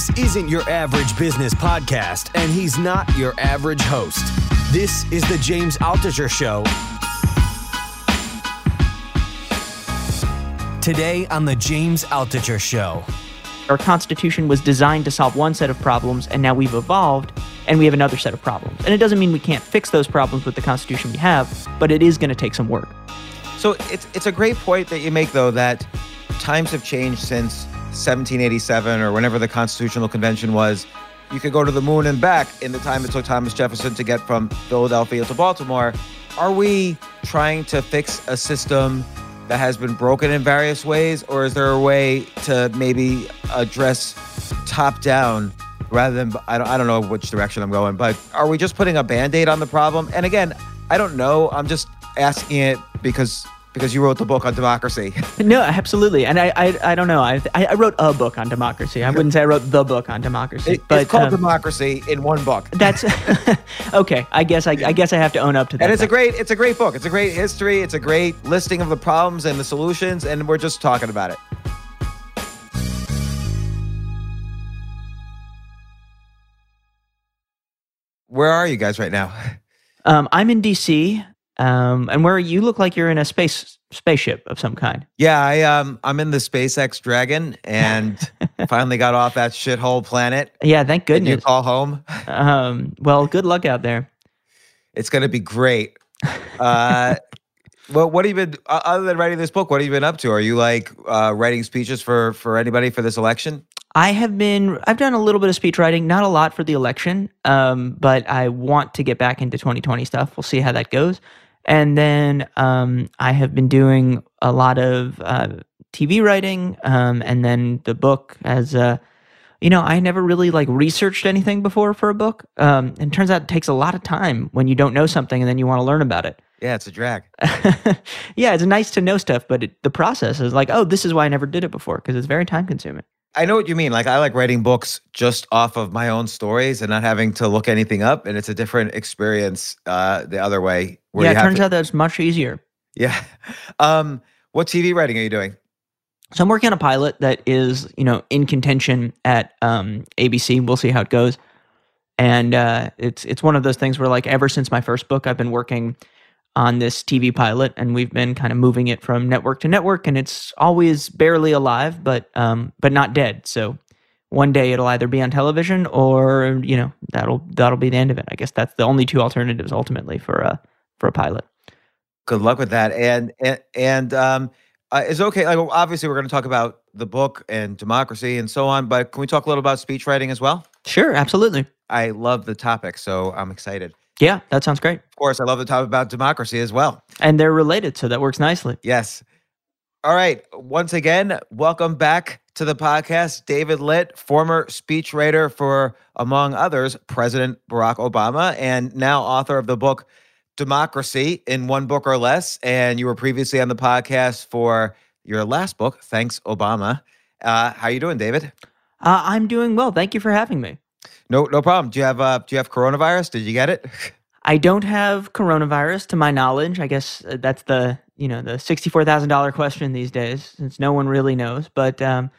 This isn't your average business podcast, and he's not your average host. This is the James Altucher Show. Today on the James Altucher Show. Our Constitution was designed to solve one set of problems, and now we've evolved and we have another set of problems. And it doesn't mean we can't fix those problems with the Constitution we have, but it is going to take some work. So it's it's a great point that you make though that times have changed since 1787 or whenever the Constitutional Convention was. You could go to the moon and back in the time it took Thomas Jefferson to get from Philadelphia to Baltimore. Are we trying to fix a system that has been broken in various ways, or is there a way to maybe address top down rather than I don't, I don't know which direction I'm going, but are we just putting a band aid on the problem? And again, I don't know. I'm just asking it because because you wrote the book on democracy. no, absolutely, and I, I, I don't know. I, I wrote a book on democracy. I wouldn't say I wrote the book on democracy, it, but it's called um, Democracy in one book. That's okay. I guess I, I guess I have to own up to that. And it's a great, it's a great book. It's a great history. It's a great listing of the problems and the solutions, and we're just talking about it. Where are you guys right now? Um, I'm in DC, um, and where you look like you're in a space spaceship of some kind. Yeah, I um I'm in the SpaceX Dragon and finally got off that shithole planet. Yeah, thank that You goodness. call home. Um, well, good luck out there. It's gonna be great. Uh, well, what have you been other than writing this book? What have you been up to? Are you like uh, writing speeches for for anybody for this election? I have been. I've done a little bit of speech writing, not a lot for the election, um, but I want to get back into 2020 stuff. We'll see how that goes. And then um, I have been doing a lot of uh, TV writing, um, and then the book as a. You know, I never really like researched anything before for a book. Um, and it turns out it takes a lot of time when you don't know something and then you want to learn about it. Yeah, it's a drag. yeah, it's nice to know stuff, but it, the process is like, oh, this is why I never did it before because it's very time consuming. I know what you mean. Like I like writing books just off of my own stories and not having to look anything up, and it's a different experience uh, the other way. where yeah, it turns to- out that's much easier. Yeah. Um, what TV writing are you doing? So I'm working on a pilot that is, you know, in contention at um, ABC. We'll see how it goes. And uh, it's it's one of those things where, like, ever since my first book, I've been working on this TV pilot, and we've been kind of moving it from network to network, and it's always barely alive, but um, but not dead. So one day it'll either be on television, or you know, that'll that'll be the end of it. I guess that's the only two alternatives ultimately for a for a pilot. Good luck with that. And and, and um, uh, is okay. Like obviously, we're going to talk about the book and democracy and so on, but can we talk a little about speech writing as well? Sure, absolutely. I love the topic, so I'm excited. Yeah, that sounds great. Of course, I love to talk about democracy as well. And they're related, so that works nicely. Yes. All right. Once again, welcome back to the podcast, David Litt, former speechwriter for, among others, President Barack Obama, and now author of the book Democracy in One Book or Less. And you were previously on the podcast for your last book, Thanks Obama. Uh, how you doing, David? Uh, I'm doing well. Thank you for having me. No, no problem. Do you have uh, do you have coronavirus? Did you get it? I don't have coronavirus to my knowledge. I guess uh, that's the you know the sixty-four thousand dollar question these days, since no one really knows. But um,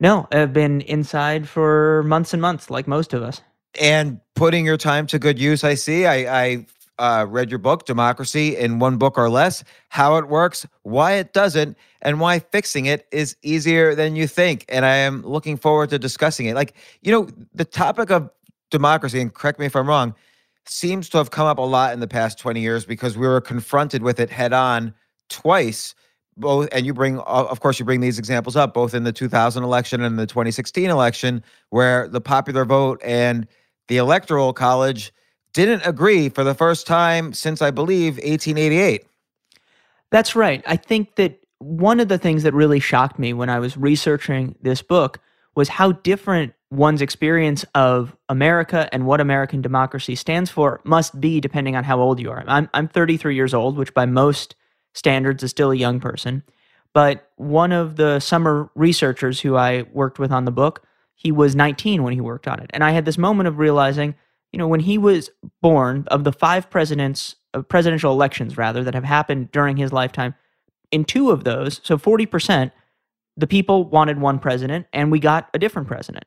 no, I've been inside for months and months, like most of us. and putting your time to good use. I see. I, I uh, read your book, Democracy in One Book or Less, how it works, why it doesn't, and why fixing it is easier than you think. And I am looking forward to discussing it. Like, you know, the topic of democracy, and correct me if I'm wrong, seems to have come up a lot in the past 20 years because we were confronted with it head on twice. Both, and you bring, of course, you bring these examples up both in the 2000 election and the 2016 election, where the popular vote and the electoral college didn't agree for the first time since I believe 1888. That's right. I think that one of the things that really shocked me when I was researching this book was how different one's experience of America and what American democracy stands for must be depending on how old you are. I'm, I'm 33 years old, which by most standards is still a young person. But one of the summer researchers who I worked with on the book, he was 19 when he worked on it. And I had this moment of realizing, you know, when he was born, of the five presidents, uh, presidential elections rather, that have happened during his lifetime, in two of those, so 40%, the people wanted one president and we got a different president.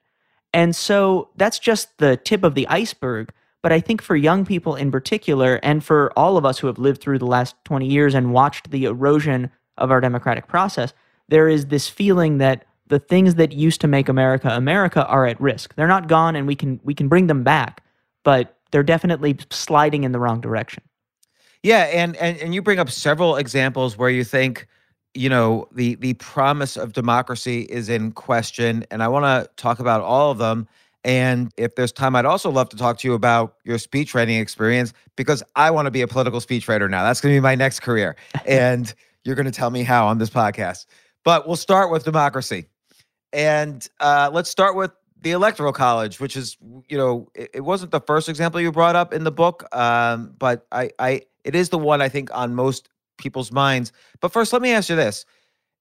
And so that's just the tip of the iceberg. But I think for young people in particular, and for all of us who have lived through the last 20 years and watched the erosion of our democratic process, there is this feeling that the things that used to make America America are at risk. They're not gone and we can we can bring them back, but they're definitely sliding in the wrong direction. Yeah, and and and you bring up several examples where you think you know the the promise of democracy is in question and i want to talk about all of them. And if there's time i'd also love to talk to you about your speech writing experience because i want to be a political speech writer now. That's going to be my next career and you're going to tell me how on this podcast. But we'll start with democracy. And uh, let's start with the electoral college which is you know it, it, wasn't the first example you brought up in the book um, but i i it is the one i think on most people's minds. But first, let me ask you this.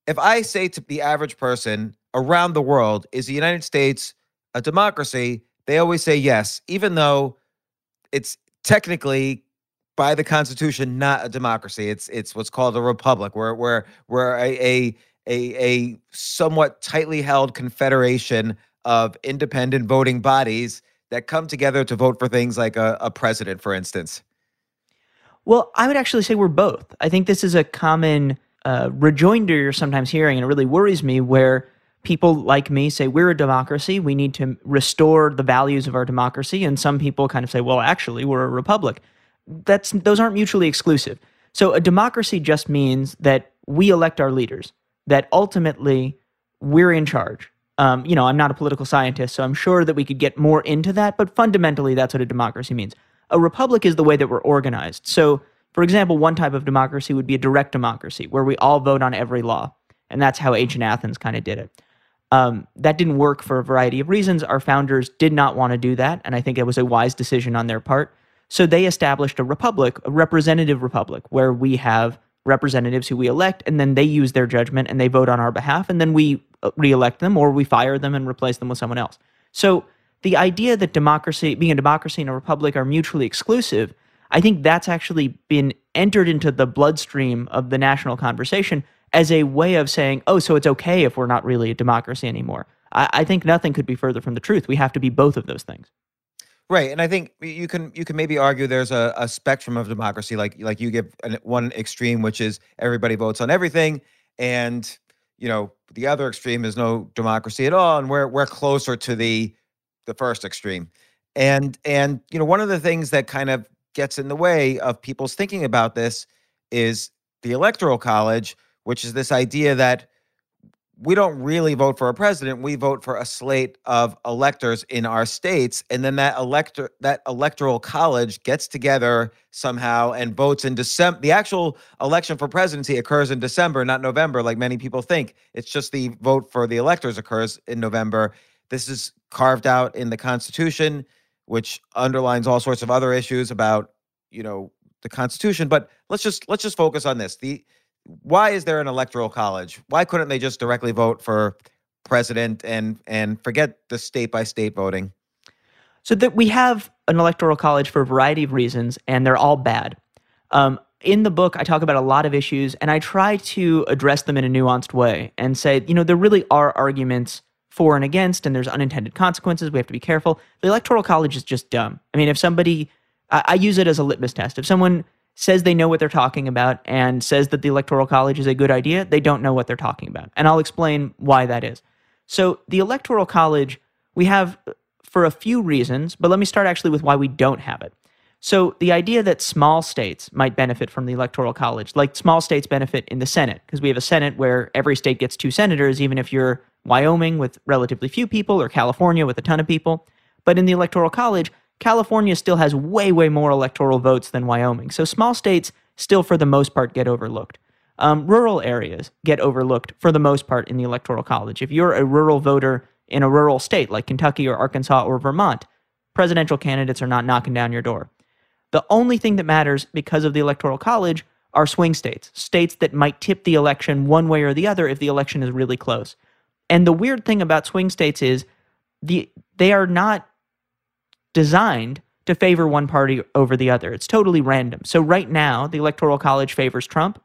If I say to the average person around the world, is the United States a democracy? They always say yes, even though it's technically by the Constitution not a democracy. It's it's what's called a republic, where where where a a a, a somewhat tightly held confederation of independent voting bodies that come together to vote for things like a, a president, for instance. Well, I would actually say we're both. I think this is a common uh, rejoinder you're sometimes hearing, and it really worries me where people like me say we're a democracy. We need to restore the values of our democracy, and some people kind of say, well, actually, we're a republic. That's those aren't mutually exclusive. So a democracy just means that we elect our leaders. That ultimately we're in charge. Um, you know, I'm not a political scientist, so I'm sure that we could get more into that, but fundamentally, that's what a democracy means. A republic is the way that we're organized. So, for example, one type of democracy would be a direct democracy where we all vote on every law. And that's how ancient Athens kind of did it. Um, that didn't work for a variety of reasons. Our founders did not want to do that. And I think it was a wise decision on their part. So they established a republic, a representative republic, where we have representatives who we elect, and then they use their judgment and they vote on our behalf, and then we uh, reelect them or we fire them and replace them with someone else. So the idea that democracy, being a democracy and a republic, are mutually exclusive, I think that's actually been entered into the bloodstream of the national conversation as a way of saying, oh, so it's okay if we're not really a democracy anymore. I, I think nothing could be further from the truth. We have to be both of those things. Right, and I think you can you can maybe argue there's a, a spectrum of democracy, like like you give an, one extreme, which is everybody votes on everything, and you know the other extreme is no democracy at all, and we're we're closer to the the first extreme. And and you know, one of the things that kind of gets in the way of people's thinking about this is the electoral college, which is this idea that we don't really vote for a president we vote for a slate of electors in our states and then that elector that electoral college gets together somehow and votes in december the actual election for presidency occurs in december not november like many people think it's just the vote for the electors occurs in november this is carved out in the Constitution, which underlines all sorts of other issues about, you know, the Constitution. But let's just let's just focus on this. The why is there an electoral college? Why couldn't they just directly vote for president and and forget the state by state voting? So that we have an electoral college for a variety of reasons, and they're all bad. Um, in the book, I talk about a lot of issues, and I try to address them in a nuanced way and say, you know, there really are arguments for and against, and there's unintended consequences. We have to be careful. The Electoral College is just dumb. I mean, if somebody, I, I use it as a litmus test. If someone says they know what they're talking about and says that the Electoral College is a good idea, they don't know what they're talking about. And I'll explain why that is. So, the Electoral College, we have uh, for a few reasons, but let me start actually with why we don't have it. So, the idea that small states might benefit from the Electoral College, like small states benefit in the Senate, because we have a Senate where every state gets two senators, even if you're Wyoming with relatively few people, or California with a ton of people. But in the Electoral College, California still has way, way more electoral votes than Wyoming. So small states still, for the most part, get overlooked. Um, rural areas get overlooked for the most part in the Electoral College. If you're a rural voter in a rural state like Kentucky or Arkansas or Vermont, presidential candidates are not knocking down your door. The only thing that matters because of the Electoral College are swing states, states that might tip the election one way or the other if the election is really close. And the weird thing about swing states is the they are not designed to favor one party over the other. It's totally random. So right now, the Electoral College favors Trump.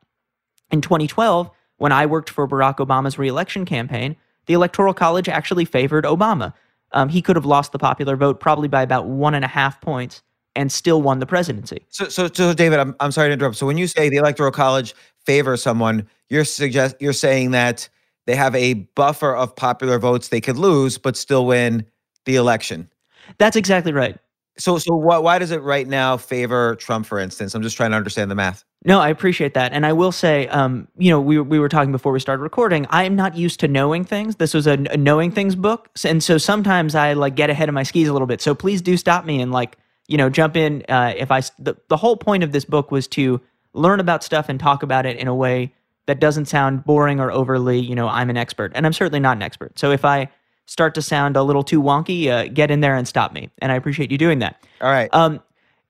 In 2012, when I worked for Barack Obama's reelection campaign, the Electoral College actually favored Obama. Um, he could have lost the popular vote probably by about one and a half points and still won the presidency. So, so, so David, I'm, I'm sorry to interrupt. So, when you say the Electoral College favors someone, you're suggest you're saying that they have a buffer of popular votes they could lose but still win the election. That's exactly right. So, so why, why does it right now favor Trump, for instance? I'm just trying to understand the math. No, I appreciate that, and I will say, um, you know, we we were talking before we started recording. I am not used to knowing things. This was a, a knowing things book, and so sometimes I like get ahead of my skis a little bit. So please do stop me and like you know jump in uh, if I. The, the whole point of this book was to learn about stuff and talk about it in a way that doesn't sound boring or overly, you know, I'm an expert, and I'm certainly not an expert. So if I start to sound a little too wonky, uh, get in there and stop me. And I appreciate you doing that. All right. Um,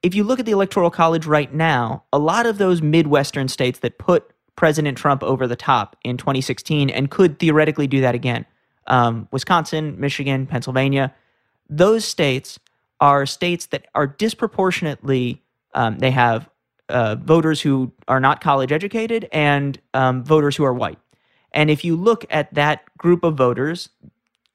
if you look at the Electoral College right now, a lot of those Midwestern states that put President Trump over the top in 2016 and could theoretically do that again um, Wisconsin, Michigan, Pennsylvania those states are states that are disproportionately, um, they have uh, voters who are not college educated and um, voters who are white. And if you look at that group of voters,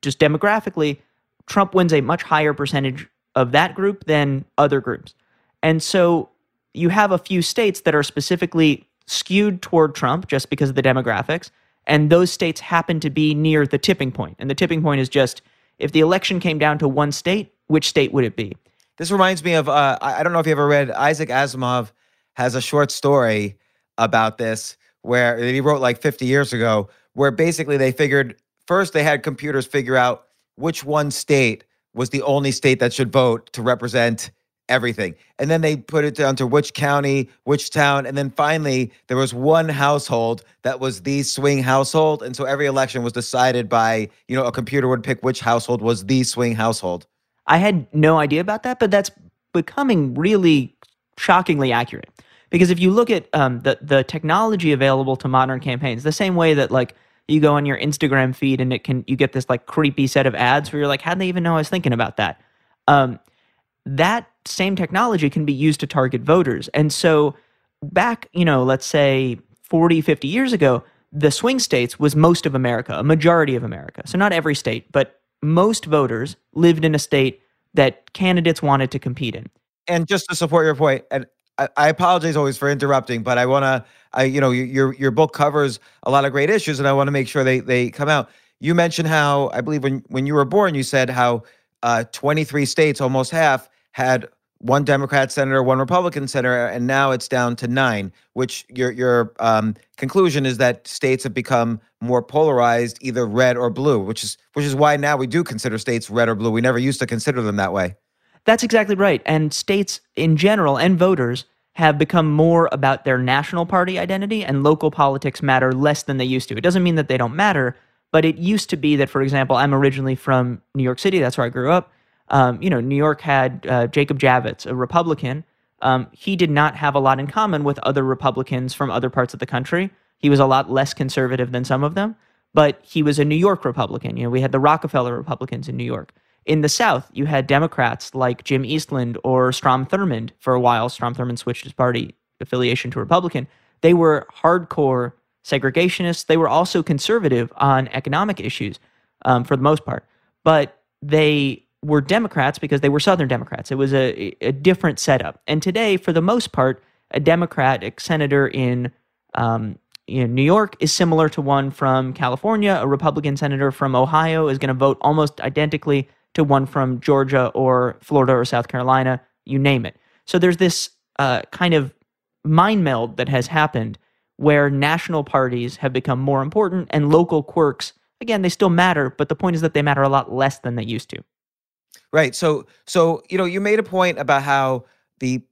just demographically, Trump wins a much higher percentage of that group than other groups. And so you have a few states that are specifically skewed toward Trump just because of the demographics. And those states happen to be near the tipping point. And the tipping point is just if the election came down to one state, which state would it be? This reminds me of uh, I don't know if you ever read Isaac Asimov has a short story about this where he wrote like 50 years ago, where basically they figured first they had computers figure out which one state was the only state that should vote to represent everything. And then they put it down to which county, which town. And then finally, there was one household that was the swing household. And so every election was decided by, you know, a computer would pick which household was the swing household. I had no idea about that, but that's becoming really shockingly accurate. Because if you look at um, the the technology available to modern campaigns, the same way that like you go on your Instagram feed and it can you get this like creepy set of ads where you're like, how did they even know I was thinking about that? Um, that same technology can be used to target voters. And so back, you know, let's say 40, 50 years ago, the swing states was most of America, a majority of America. So not every state, but most voters lived in a state that candidates wanted to compete in. And just to support your point, I, apologize always for interrupting, but I want to, I you know, your your book covers a lot of great issues, and I want to make sure they they come out. You mentioned how I believe when when you were born, you said how uh, 23 states, almost half, had one Democrat senator, one Republican senator, and now it's down to nine. Which your your um, conclusion is that states have become more polarized, either red or blue, which is which is why now we do consider states red or blue. We never used to consider them that way. That's exactly right. And states in general and voters have become more about their national party identity, and local politics matter less than they used to. It doesn't mean that they don't matter, but it used to be that, for example, I'm originally from New York City. That's where I grew up. Um, you know, New York had uh, Jacob Javits, a Republican. Um, he did not have a lot in common with other Republicans from other parts of the country. He was a lot less conservative than some of them, but he was a New York Republican. You know, we had the Rockefeller Republicans in New York. In the South, you had Democrats like Jim Eastland or Strom Thurmond for a while. Strom Thurmond switched his party affiliation to Republican. They were hardcore segregationists. They were also conservative on economic issues um, for the most part, but they were Democrats because they were Southern Democrats. It was a, a different setup. And today, for the most part, a Democratic senator in um, in New York is similar to one from California. A Republican senator from Ohio is going to vote almost identically to one from Georgia or Florida or South Carolina, you name it. So there's this uh, kind of mind meld that has happened where national parties have become more important and local quirks, again, they still matter, but the point is that they matter a lot less than they used to. Right. So, so you know, you made a point about how the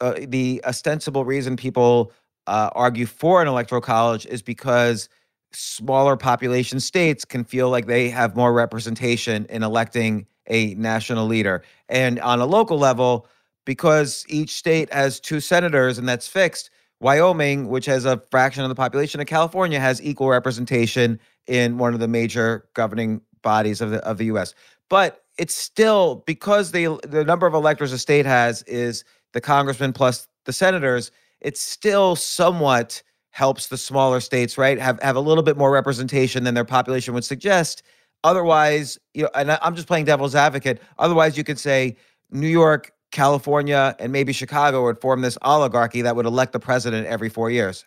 uh, the ostensible reason people uh, argue for an electoral college is because smaller population states can feel like they have more representation in electing a national leader. And on a local level, because each state has two senators and that's fixed, Wyoming, which has a fraction of the population of California, has equal representation in one of the major governing bodies of the of the US. But it's still because the the number of electors a state has is the congressman plus the senators, it still somewhat helps the smaller states, right? Have have a little bit more representation than their population would suggest. Otherwise, you know, and I'm just playing devil's advocate. Otherwise, you could say New York, California, and maybe Chicago would form this oligarchy that would elect the president every four years.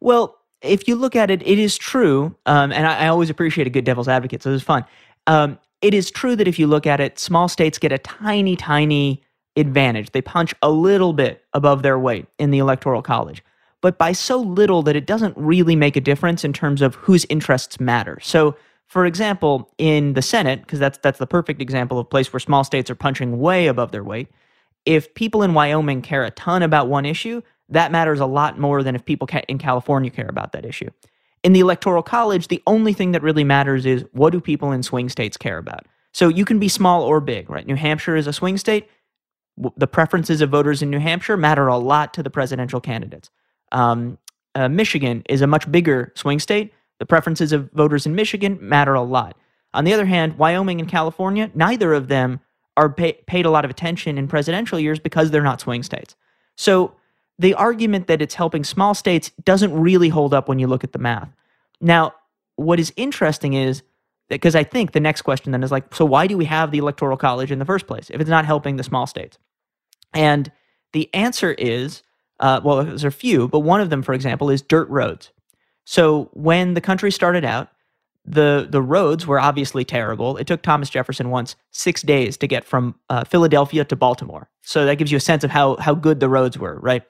Well, if you look at it, it is true, um, and I, I, always appreciate a good devil's advocate, so it's fun. Um, it is true that if you look at it, small states get a tiny, tiny advantage. They punch a little bit above their weight in the electoral college, but by so little that it doesn't really make a difference in terms of whose interests matter. So, for example, in the Senate, because that's that's the perfect example of a place where small states are punching way above their weight. If people in Wyoming care a ton about one issue, that matters a lot more than if people in California care about that issue. In the Electoral College, the only thing that really matters is what do people in swing states care about. So you can be small or big, right? New Hampshire is a swing state. The preferences of voters in New Hampshire matter a lot to the presidential candidates. Um, uh, Michigan is a much bigger swing state. The preferences of voters in Michigan matter a lot. On the other hand, Wyoming and California, neither of them are pay, paid a lot of attention in presidential years because they're not swing states. So the argument that it's helping small states doesn't really hold up when you look at the math. Now, what is interesting is because I think the next question then is like, so why do we have the electoral college in the first place if it's not helping the small states? And the answer is, uh, well, there's a few, but one of them, for example, is dirt roads. So when the country started out, the the roads were obviously terrible. It took Thomas Jefferson once six days to get from uh, Philadelphia to Baltimore. So that gives you a sense of how how good the roads were, right?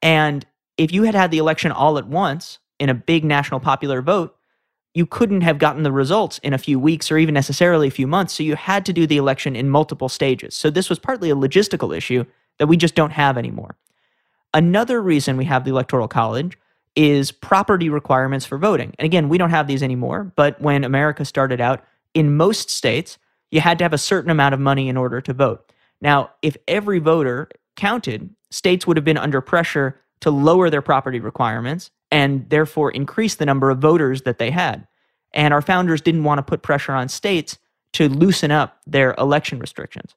And if you had had the election all at once in a big national popular vote, you couldn't have gotten the results in a few weeks or even necessarily a few months. So you had to do the election in multiple stages. So this was partly a logistical issue that we just don't have anymore. Another reason we have the Electoral College is property requirements for voting. And again, we don't have these anymore, but when America started out, in most states, you had to have a certain amount of money in order to vote. Now, if every voter counted, states would have been under pressure to lower their property requirements and therefore increase the number of voters that they had. And our founders didn't want to put pressure on states to loosen up their election restrictions.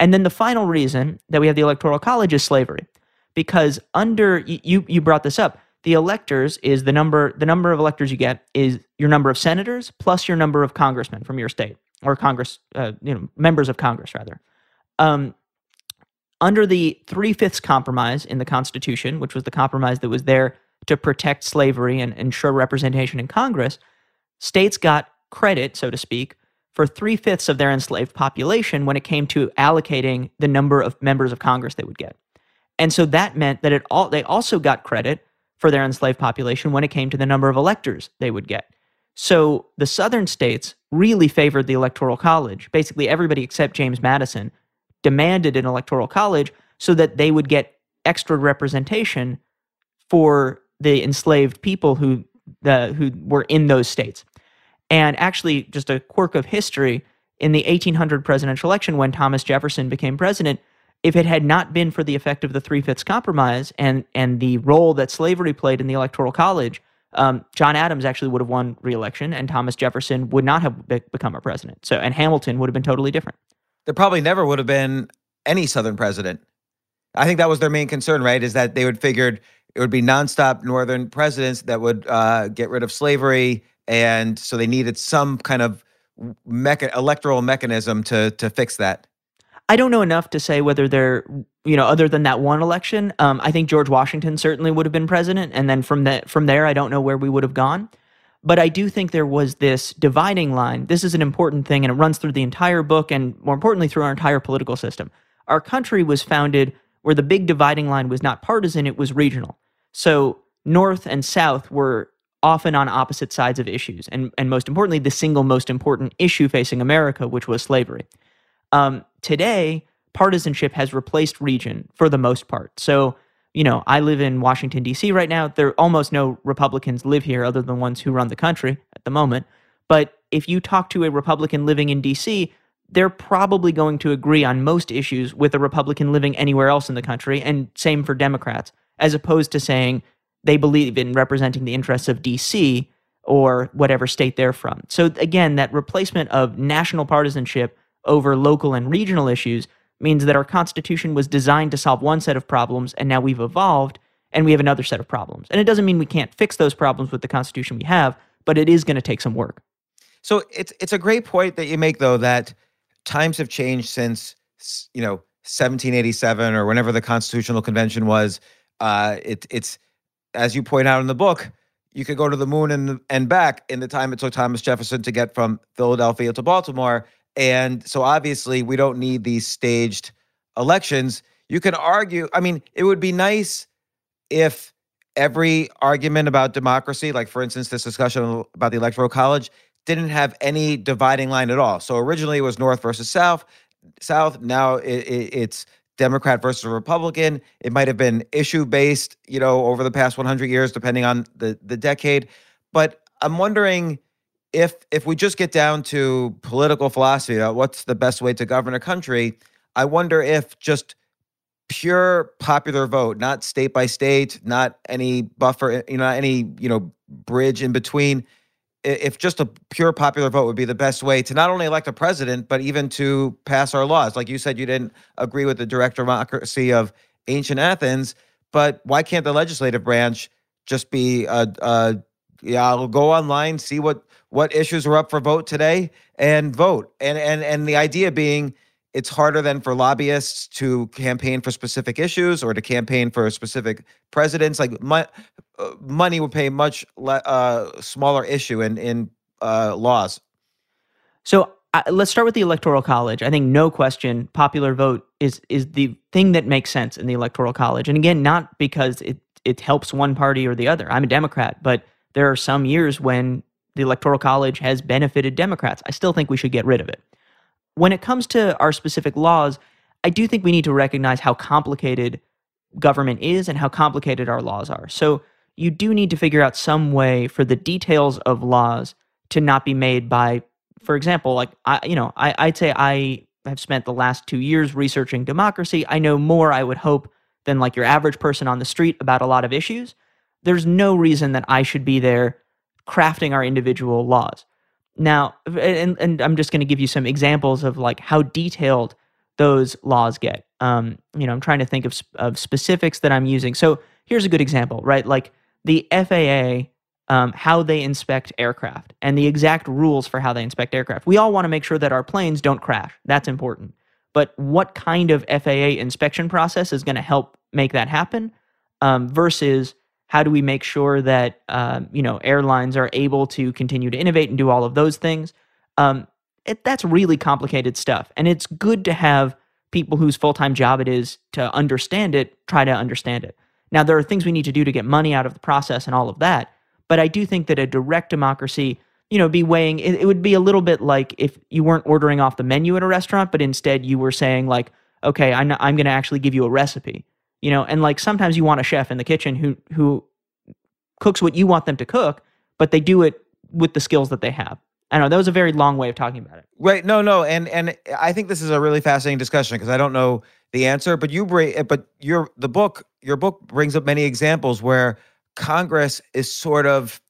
And then the final reason that we have the Electoral College is slavery. Because under you you brought this up, the electors is the number the number of electors you get is your number of senators plus your number of congressmen from your state or Congress, uh, you know, members of Congress rather. Um, under the three fifths compromise in the Constitution, which was the compromise that was there to protect slavery and ensure representation in Congress, states got credit, so to speak, for three fifths of their enslaved population when it came to allocating the number of members of Congress they would get. And so that meant that it all they also got credit for their enslaved population when it came to the number of electors they would get. So the southern states really favored the electoral college. Basically everybody except James Madison demanded an electoral college so that they would get extra representation for the enslaved people who the who were in those states. And actually, just a quirk of history, in the 1800 presidential election, when Thomas Jefferson became president, if it had not been for the effect of the Three Fifths Compromise and and the role that slavery played in the Electoral College, um, John Adams actually would have won re-election, and Thomas Jefferson would not have be- become a president. So, and Hamilton would have been totally different there probably never would have been any Southern president. I think that was their main concern, right? Is that they would figured it would be nonstop Northern presidents that would uh, get rid of slavery, and so they needed some kind of mecha- electoral mechanism to to fix that. I don't know enough to say whether they're, you know, other than that one election. Um, I think George Washington certainly would have been president, and then from that from there, I don't know where we would have gone. But I do think there was this dividing line. This is an important thing, and it runs through the entire book and more importantly, through our entire political system. Our country was founded where the big dividing line was not partisan, it was regional. So North and South were often on opposite sides of issues. And, and most importantly, the single most important issue facing America, which was slavery. Um, today, partisanship has replaced region for the most part. So you know, I live in Washington, D.C. right now. There are almost no Republicans live here other than ones who run the country at the moment. But if you talk to a Republican living in D.C., they're probably going to agree on most issues with a Republican living anywhere else in the country, and same for Democrats, as opposed to saying they believe in representing the interests of DC or whatever state they're from. So, again, that replacement of national partisanship over local and regional issues means that our Constitution was designed to solve one set of problems, and now we've evolved and we have another set of problems. And it doesn't mean we can't fix those problems with the Constitution we have, but it is going to take some work. So it's it's a great point that you make though that times have changed since you know 1787 or whenever the Constitutional Convention was. Uh, it, it's as you point out in the book, you could go to the moon and and back in the time it took Thomas Jefferson to get from Philadelphia to Baltimore. And so obviously we don't need these staged elections. You can argue, I mean, it would be nice if every argument about democracy, like for instance, this discussion about the electoral college, didn't have any dividing line at all. So originally it was North versus South. South. Now it, it, it's Democrat versus Republican. It might have been issue based, you know, over the past 100 years, depending on the the decade. But I'm wondering if if we just get down to political philosophy, uh, what's the best way to govern a country? I wonder if just pure popular vote, not state by state, not any buffer, you know, any you know bridge in between. If just a pure popular vote would be the best way to not only elect a president, but even to pass our laws. Like you said, you didn't agree with the direct democracy of ancient Athens, but why can't the legislative branch just be a, a yeah, I'll go online, see what what issues are up for vote today, and vote. And and and the idea being, it's harder than for lobbyists to campaign for specific issues or to campaign for specific presidents. Like uh, money would pay much le- uh, smaller issue in in uh, laws. So uh, let's start with the electoral college. I think no question, popular vote is is the thing that makes sense in the electoral college. And again, not because it it helps one party or the other. I'm a Democrat, but there are some years when the Electoral College has benefited Democrats. I still think we should get rid of it. When it comes to our specific laws, I do think we need to recognize how complicated government is and how complicated our laws are. So you do need to figure out some way for the details of laws to not be made by, for example, like I, you know, I, I'd say I have spent the last two years researching democracy. I know more, I would hope, than like your average person on the street about a lot of issues there's no reason that I should be there crafting our individual laws. Now, and, and I'm just going to give you some examples of like how detailed those laws get. Um, you know, I'm trying to think of, of specifics that I'm using. So here's a good example, right? Like the FAA, um, how they inspect aircraft and the exact rules for how they inspect aircraft. We all want to make sure that our planes don't crash. That's important. But what kind of FAA inspection process is going to help make that happen um, versus how do we make sure that um, you know airlines are able to continue to innovate and do all of those things? Um, it, that's really complicated stuff, and it's good to have people whose full time job it is to understand it try to understand it. Now there are things we need to do to get money out of the process and all of that, but I do think that a direct democracy, you know, be weighing it, it would be a little bit like if you weren't ordering off the menu at a restaurant, but instead you were saying like, okay, I'm, I'm going to actually give you a recipe you know and like sometimes you want a chef in the kitchen who who cooks what you want them to cook but they do it with the skills that they have. I know that was a very long way of talking about it. Right no no and and i think this is a really fascinating discussion because i don't know the answer but you bring but your the book your book brings up many examples where congress is sort of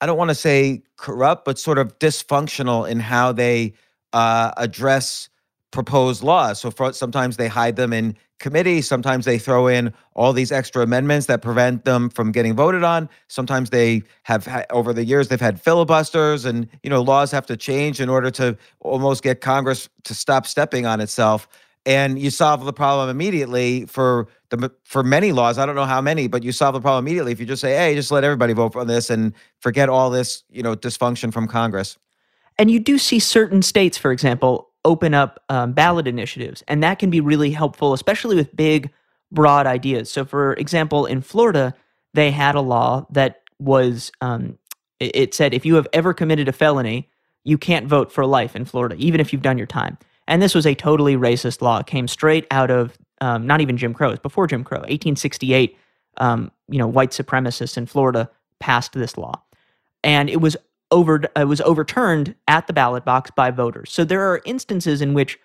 i don't want to say corrupt but sort of dysfunctional in how they uh, address proposed laws. So for, sometimes they hide them in committee. Sometimes they throw in all these extra amendments that prevent them from getting voted on. Sometimes they have over the years they've had filibusters and you know laws have to change in order to almost get Congress to stop stepping on itself. And you solve the problem immediately for the for many laws. I don't know how many, but you solve the problem immediately if you just say, "Hey, just let everybody vote for this and forget all this, you know, dysfunction from Congress." And you do see certain states, for example, open up um, ballot initiatives. And that can be really helpful, especially with big, broad ideas. So, for example, in Florida, they had a law that was, um, it said if you have ever committed a felony, you can't vote for life in Florida, even if you've done your time. And this was a totally racist law. It came straight out of um, not even Jim Crow, before Jim Crow, 1868. Um, you know, white supremacists in Florida passed this law, and it was over it was overturned at the ballot box by voters. So there are instances in which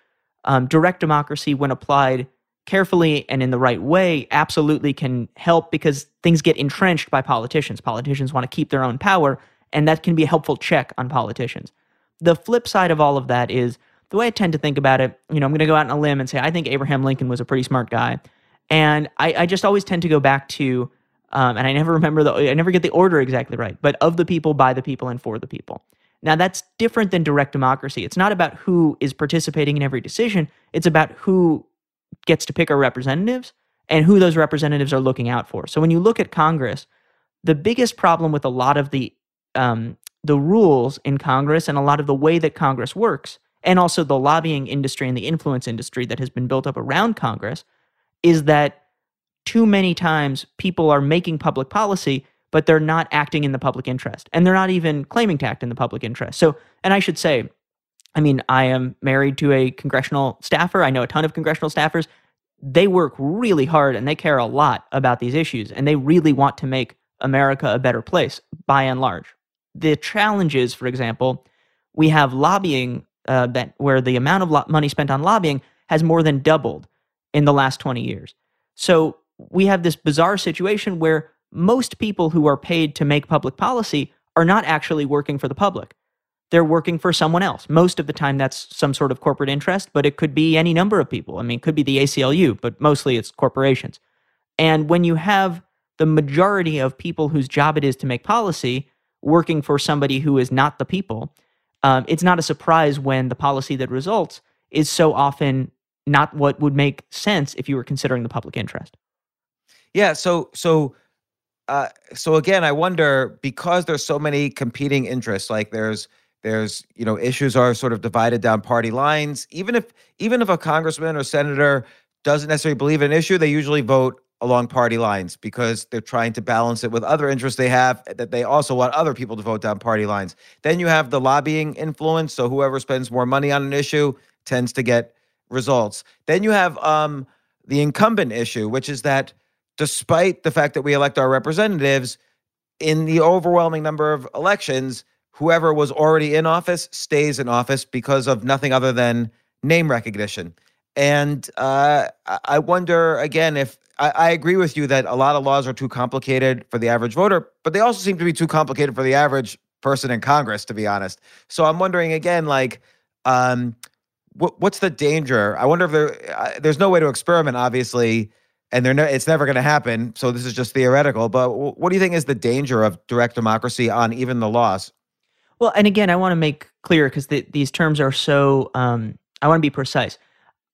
um, direct democracy, when applied carefully and in the right way, absolutely can help because things get entrenched by politicians. Politicians want to keep their own power, and that can be a helpful check on politicians. The flip side of all of that is the way I tend to think about it. You know, I'm going to go out on a limb and say I think Abraham Lincoln was a pretty smart guy, and I, I just always tend to go back to, um, and I never remember the, I never get the order exactly right, but of the people, by the people, and for the people. Now, that's different than direct democracy. It's not about who is participating in every decision, it's about who gets to pick our representatives and who those representatives are looking out for. So when you look at Congress, the biggest problem with a lot of the um, the rules in Congress and a lot of the way that Congress works, and also the lobbying industry and the influence industry that has been built up around Congress, is that too many times people are making public policy but they're not acting in the public interest and they're not even claiming to act in the public interest. So, and I should say, I mean, I am married to a congressional staffer. I know a ton of congressional staffers. They work really hard and they care a lot about these issues and they really want to make America a better place by and large. The challenge is, for example, we have lobbying uh, that where the amount of lo- money spent on lobbying has more than doubled in the last 20 years. So we have this bizarre situation where most people who are paid to make public policy are not actually working for the public. They're working for someone else. Most of the time, that's some sort of corporate interest, but it could be any number of people. I mean, it could be the ACLU, but mostly it's corporations. And when you have the majority of people whose job it is to make policy working for somebody who is not the people, um, it's not a surprise when the policy that results is so often not what would make sense if you were considering the public interest. Yeah. So, so uh, so again, I wonder because there's so many competing interests. Like there's there's you know issues are sort of divided down party lines. Even if even if a congressman or senator doesn't necessarily believe in an issue, they usually vote along party lines because they're trying to balance it with other interests they have that they also want other people to vote down party lines. Then you have the lobbying influence. So whoever spends more money on an issue tends to get results. Then you have um, the incumbent issue, which is that despite the fact that we elect our representatives, in the overwhelming number of elections, whoever was already in office stays in office because of nothing other than name recognition. And uh, I wonder again if I, I, agree with you that a lot of laws are too complicated for the average voter, but they also seem to be too complicated for the average person in Congress, to be honest. So I'm wondering again, like, um, what, what's the danger? I wonder if there uh, there's no way to experiment, obviously, and they're it's never going to happen. So this is just theoretical. But what do you think is the danger of direct democracy on even the laws? Well, and again, I want to make clear because the, these terms are so. Um, I want to be precise.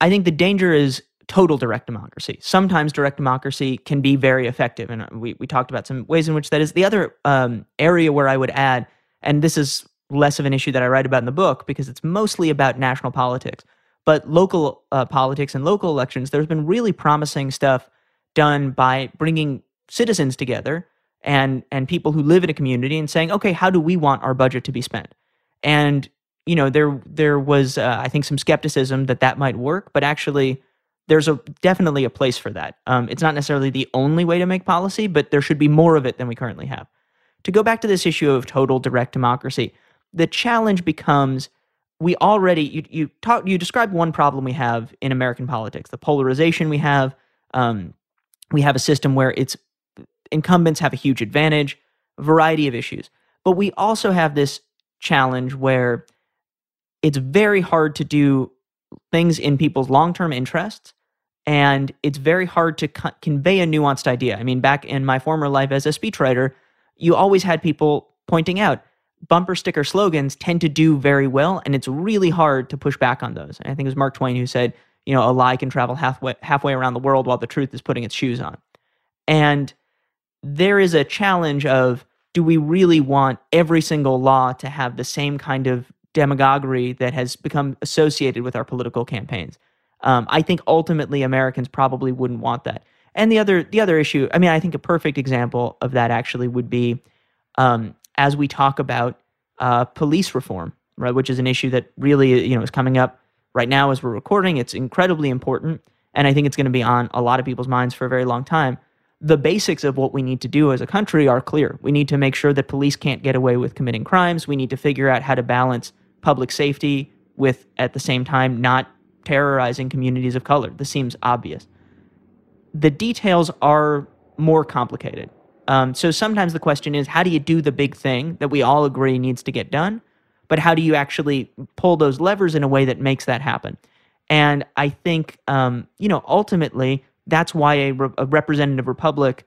I think the danger is total direct democracy. Sometimes direct democracy can be very effective, and we we talked about some ways in which that is. The other um, area where I would add, and this is less of an issue that I write about in the book because it's mostly about national politics but local uh, politics and local elections, there's been really promising stuff done by bringing citizens together and and people who live in a community and saying, okay, how do we want our budget to be spent? And you know, there there was uh, I think some skepticism that that might work, but actually there's a definitely a place for that. Um, it's not necessarily the only way to make policy, but there should be more of it than we currently have. To go back to this issue of total direct democracy, the challenge becomes we already you you talk you described one problem we have in American politics, the polarization we have. Um, we have a system where it's incumbents have a huge advantage, a variety of issues, but we also have this challenge where it's very hard to do things in people's long-term interests and it's very hard to co- convey a nuanced idea. I mean, back in my former life as a speechwriter, you always had people pointing out bumper sticker slogans tend to do very well, and it's really hard to push back on those. And I think it was Mark Twain who said, you know, a lie can travel halfway halfway around the world while the truth is putting its shoes on. And there is a challenge of do we really want every single law to have the same kind of demagoguery that has become associated with our political campaigns? Um, I think ultimately Americans probably wouldn't want that. And the other the other issue, I mean, I think a perfect example of that actually would be um, as we talk about uh, police reform, right, which is an issue that really you know is coming up right now as we're recording. It's incredibly important, and I think it's going to be on a lot of people's minds for a very long time. The basics of what we need to do as a country are clear. We need to make sure that police can't get away with committing crimes. We need to figure out how to balance public safety with, at the same time, not terrorizing communities of color. This seems obvious. The details are more complicated. Um, so sometimes the question is how do you do the big thing that we all agree needs to get done? But how do you actually pull those levers in a way that makes that happen? And I think, um, you know, ultimately, that's why a, re- a representative republic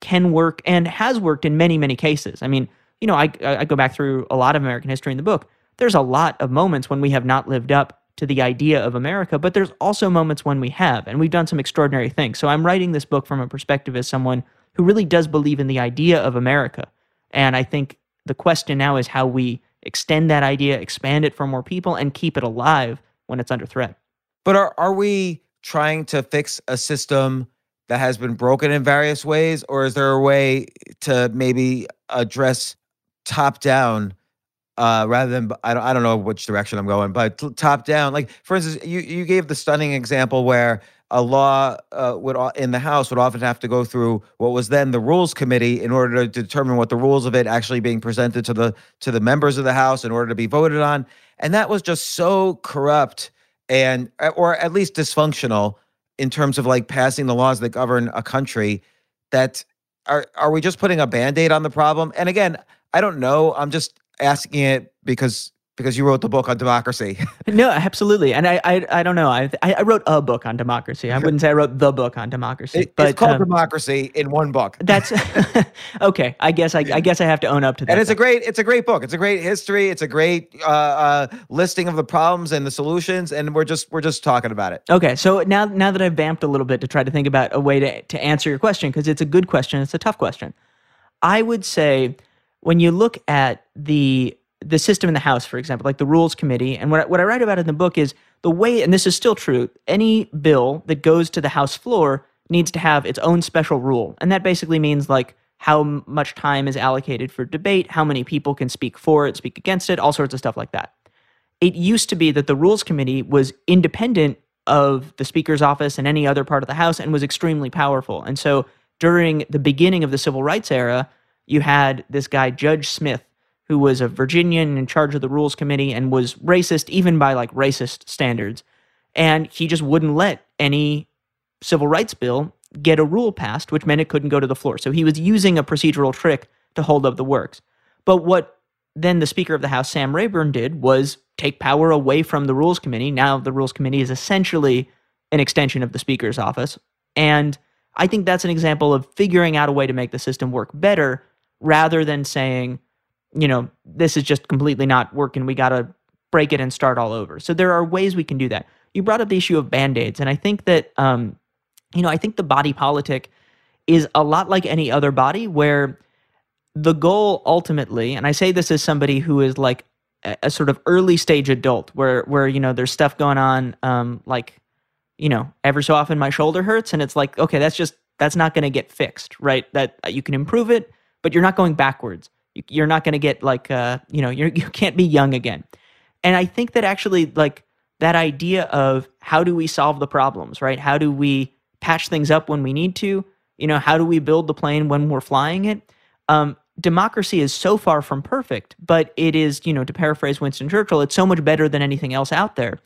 can work and has worked in many, many cases. I mean, you know, I, I go back through a lot of American history in the book. There's a lot of moments when we have not lived up to the idea of America, but there's also moments when we have, and we've done some extraordinary things. So I'm writing this book from a perspective as someone who really does believe in the idea of America. And I think the question now is how we extend that idea, expand it for more people, and keep it alive when it's under threat. But are, are we trying to fix a system that has been broken in various ways? Or is there a way to maybe address top down uh, rather than I don't I don't know which direction I'm going, but top down. Like for instance, you you gave the stunning example where a law uh, would in the House would often have to go through what was then the Rules Committee in order to determine what the rules of it actually being presented to the to the members of the House in order to be voted on, and that was just so corrupt and uh, or at least dysfunctional in terms of like passing the laws that govern a country that are are we just putting a band-aid on the problem? And again i don't know. I'm just asking it because because you wrote the book on democracy. no, absolutely, and I, I, I don't know. I, I wrote a book on democracy. I wouldn't say I wrote the book on democracy. It, but, it's called um, Democracy in one book. That's okay. I guess I, I, guess I have to own up to that. And it's a great it's a great book. It's a great history. It's a great uh, uh, listing of the problems and the solutions, and we're just we're just talking about it. Okay, so now now that I've vamped a little bit to try to think about a way to to answer your question because it's a good question. It's a tough question. I would say when you look at the the system in the House, for example, like the Rules Committee, and what I, what I write about in the book is the way, and this is still true, any bill that goes to the House floor needs to have its own special rule, and that basically means like how much time is allocated for debate, how many people can speak for it, speak against it, all sorts of stuff like that. It used to be that the Rules Committee was independent of the Speaker's office and any other part of the House and was extremely powerful. And so during the beginning of the Civil Rights era, you had this guy, Judge Smith, who was a Virginian in charge of the rules committee and was racist even by like racist standards. And he just wouldn't let any civil rights bill get a rule passed, which meant it couldn't go to the floor. So he was using a procedural trick to hold up the works. But what then the Speaker of the House, Sam Rayburn, did was take power away from the Rules Committee. Now the Rules Committee is essentially an extension of the Speaker's office. And I think that's an example of figuring out a way to make the system work better rather than saying, you know, this is just completely not working. We got to break it and start all over. So there are ways we can do that. You brought up the issue of band aids, and I think that, um, you know, I think the body politic is a lot like any other body where the goal ultimately, and I say this as somebody who is like a, a sort of early stage adult where, where, you know, there's stuff going on, um, like, you know, every so often my shoulder hurts and it's like, okay, that's just, that's not going to get fixed, right? That you can improve it, but you're not going backwards you're not going to get like uh, you know you're, you can't be young again. And i think that actually like that idea of how do we solve the problems right? How do we patch things up when we need to? You know how do we build the plane when we're flying it? Um, democracy is so far from perfect but it is you know to paraphrase winston churchill it's so much better than anything else out there.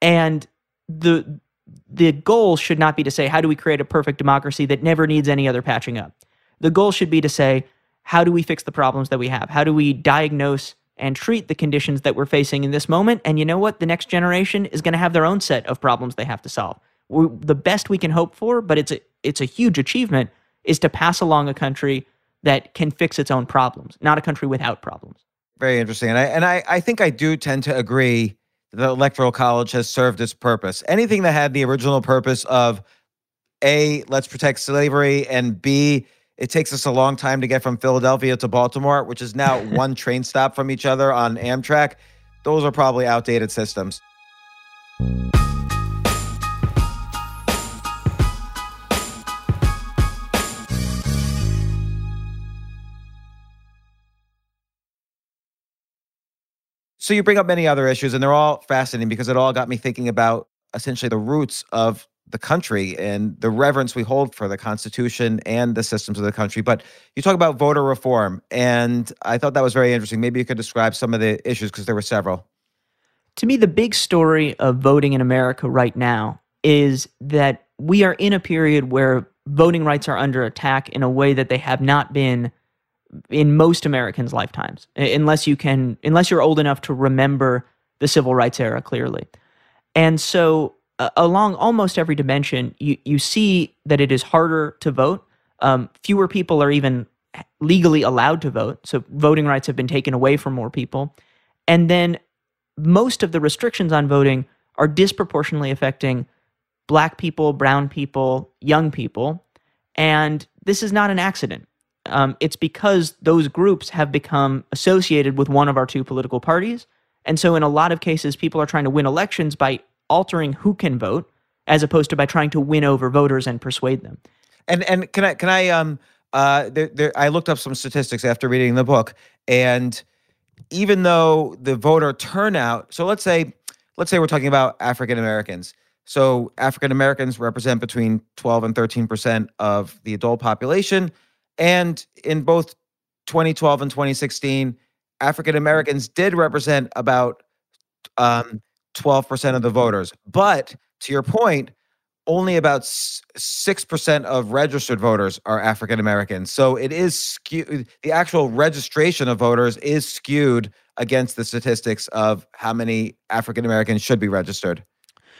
And the the goal should not be to say how do we create a perfect democracy that never needs any other patching up? The goal should be to say how do we fix the problems that we have? How do we diagnose and treat the conditions that we're facing in this moment? And you know what? The next generation is going to have their own set of problems they have to solve. We're, the best we can hope for, but it's a, it's a huge achievement, is to pass along a country that can fix its own problems, not a country without problems. Very interesting. And I, and I, I think I do tend to agree that the Electoral College has served its purpose. Anything that had the original purpose of A, let's protect slavery, and B, it takes us a long time to get from Philadelphia to Baltimore, which is now one train stop from each other on Amtrak. Those are probably outdated systems. So you bring up many other issues, and they're all fascinating because it all got me thinking about essentially the roots of the country and the reverence we hold for the Constitution and the systems of the country. But you talk about voter reform, and I thought that was very interesting. Maybe you could describe some of the issues because there were several. To me, the big story of voting in America right now is that we are in a period where voting rights are under attack in a way that they have not been in most Americans' lifetimes, unless you can, unless you're old enough to remember the civil rights era clearly. And so, along almost every dimension, you you see that it is harder to vote. Um, fewer people are even legally allowed to vote, so voting rights have been taken away from more people. And then, most of the restrictions on voting are disproportionately affecting black people, brown people, young people, and this is not an accident. Um, it's because those groups have become associated with one of our two political parties. And so, in a lot of cases, people are trying to win elections by altering who can vote, as opposed to by trying to win over voters and persuade them. And and can I can I um uh there, there I looked up some statistics after reading the book, and even though the voter turnout, so let's say let's say we're talking about African Americans. So African Americans represent between 12 and 13 percent of the adult population. And in both 2012 and 2016, African Americans did represent about um, 12% of the voters. But to your point, only about 6% of registered voters are African Americans. So it is skewed. The actual registration of voters is skewed against the statistics of how many African Americans should be registered.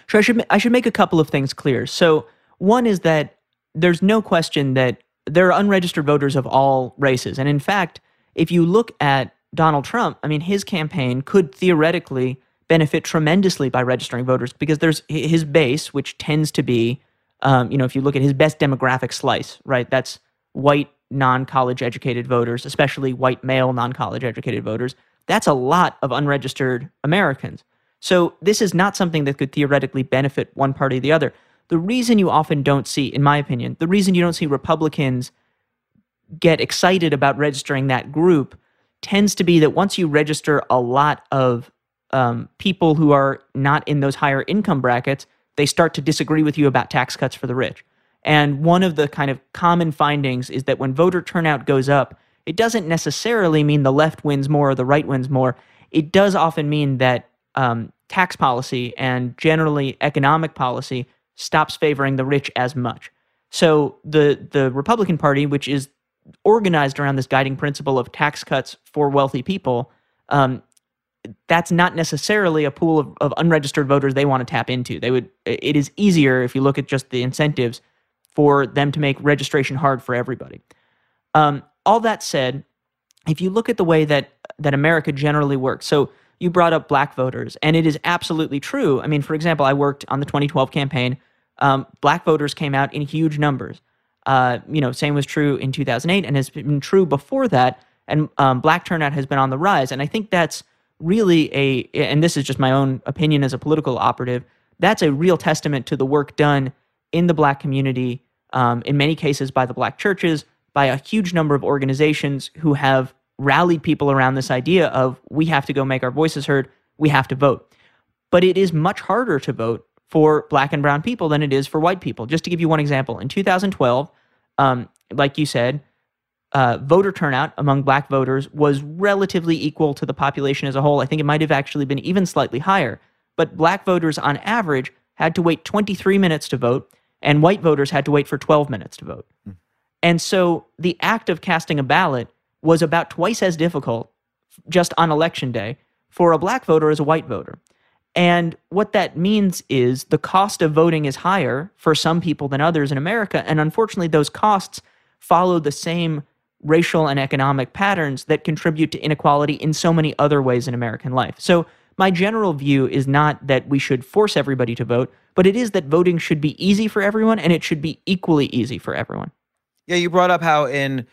So I should I should make a couple of things clear. So one is that there's no question that there are unregistered voters of all races. And in fact, if you look at Donald Trump, I mean, his campaign could theoretically benefit tremendously by registering voters because there's his base, which tends to be, um, you know, if you look at his best demographic slice, right, that's white non college educated voters, especially white male non college educated voters. That's a lot of unregistered Americans. So this is not something that could theoretically benefit one party or the other the reason you often don't see, in my opinion, the reason you don't see Republicans get excited about registering that group tends to be that once you register a lot of um, people who are not in those higher income brackets, they start to disagree with you about tax cuts for the rich. And one of the kind of common findings is that when voter turnout goes up, it doesn't necessarily mean the left wins more or the right wins more. It does often mean that um, tax policy and generally economic policy stops favoring the rich as much. So the the Republican Party, which is organized around this guiding principle of tax cuts for wealthy people, um, that's not necessarily a pool of, of unregistered voters they want to tap into. They would. It is easier if you look at just the incentives for them to make registration hard for everybody. Um, all that said, if you look at the way that that America generally works, so you brought up black voters, and it is absolutely true. I mean, for example, I worked on the 2012 campaign um, black voters came out in huge numbers. Uh, you know, same was true in 2008 and has been true before that. And um, black turnout has been on the rise. And I think that's really a, and this is just my own opinion as a political operative, that's a real testament to the work done in the black community, um, in many cases by the black churches, by a huge number of organizations who have rallied people around this idea of we have to go make our voices heard, we have to vote. But it is much harder to vote for black and brown people than it is for white people. Just to give you one example, in 2012, um, like you said, uh, voter turnout among black voters was relatively equal to the population as a whole. I think it might have actually been even slightly higher. But black voters on average had to wait 23 minutes to vote, and white voters had to wait for 12 minutes to vote. Mm. And so the act of casting a ballot was about twice as difficult just on election day for a black voter as a white voter. And what that means is the cost of voting is higher for some people than others in America. And unfortunately, those costs follow the same racial and economic patterns that contribute to inequality in so many other ways in American life. So, my general view is not that we should force everybody to vote, but it is that voting should be easy for everyone and it should be equally easy for everyone. Yeah, you brought up how in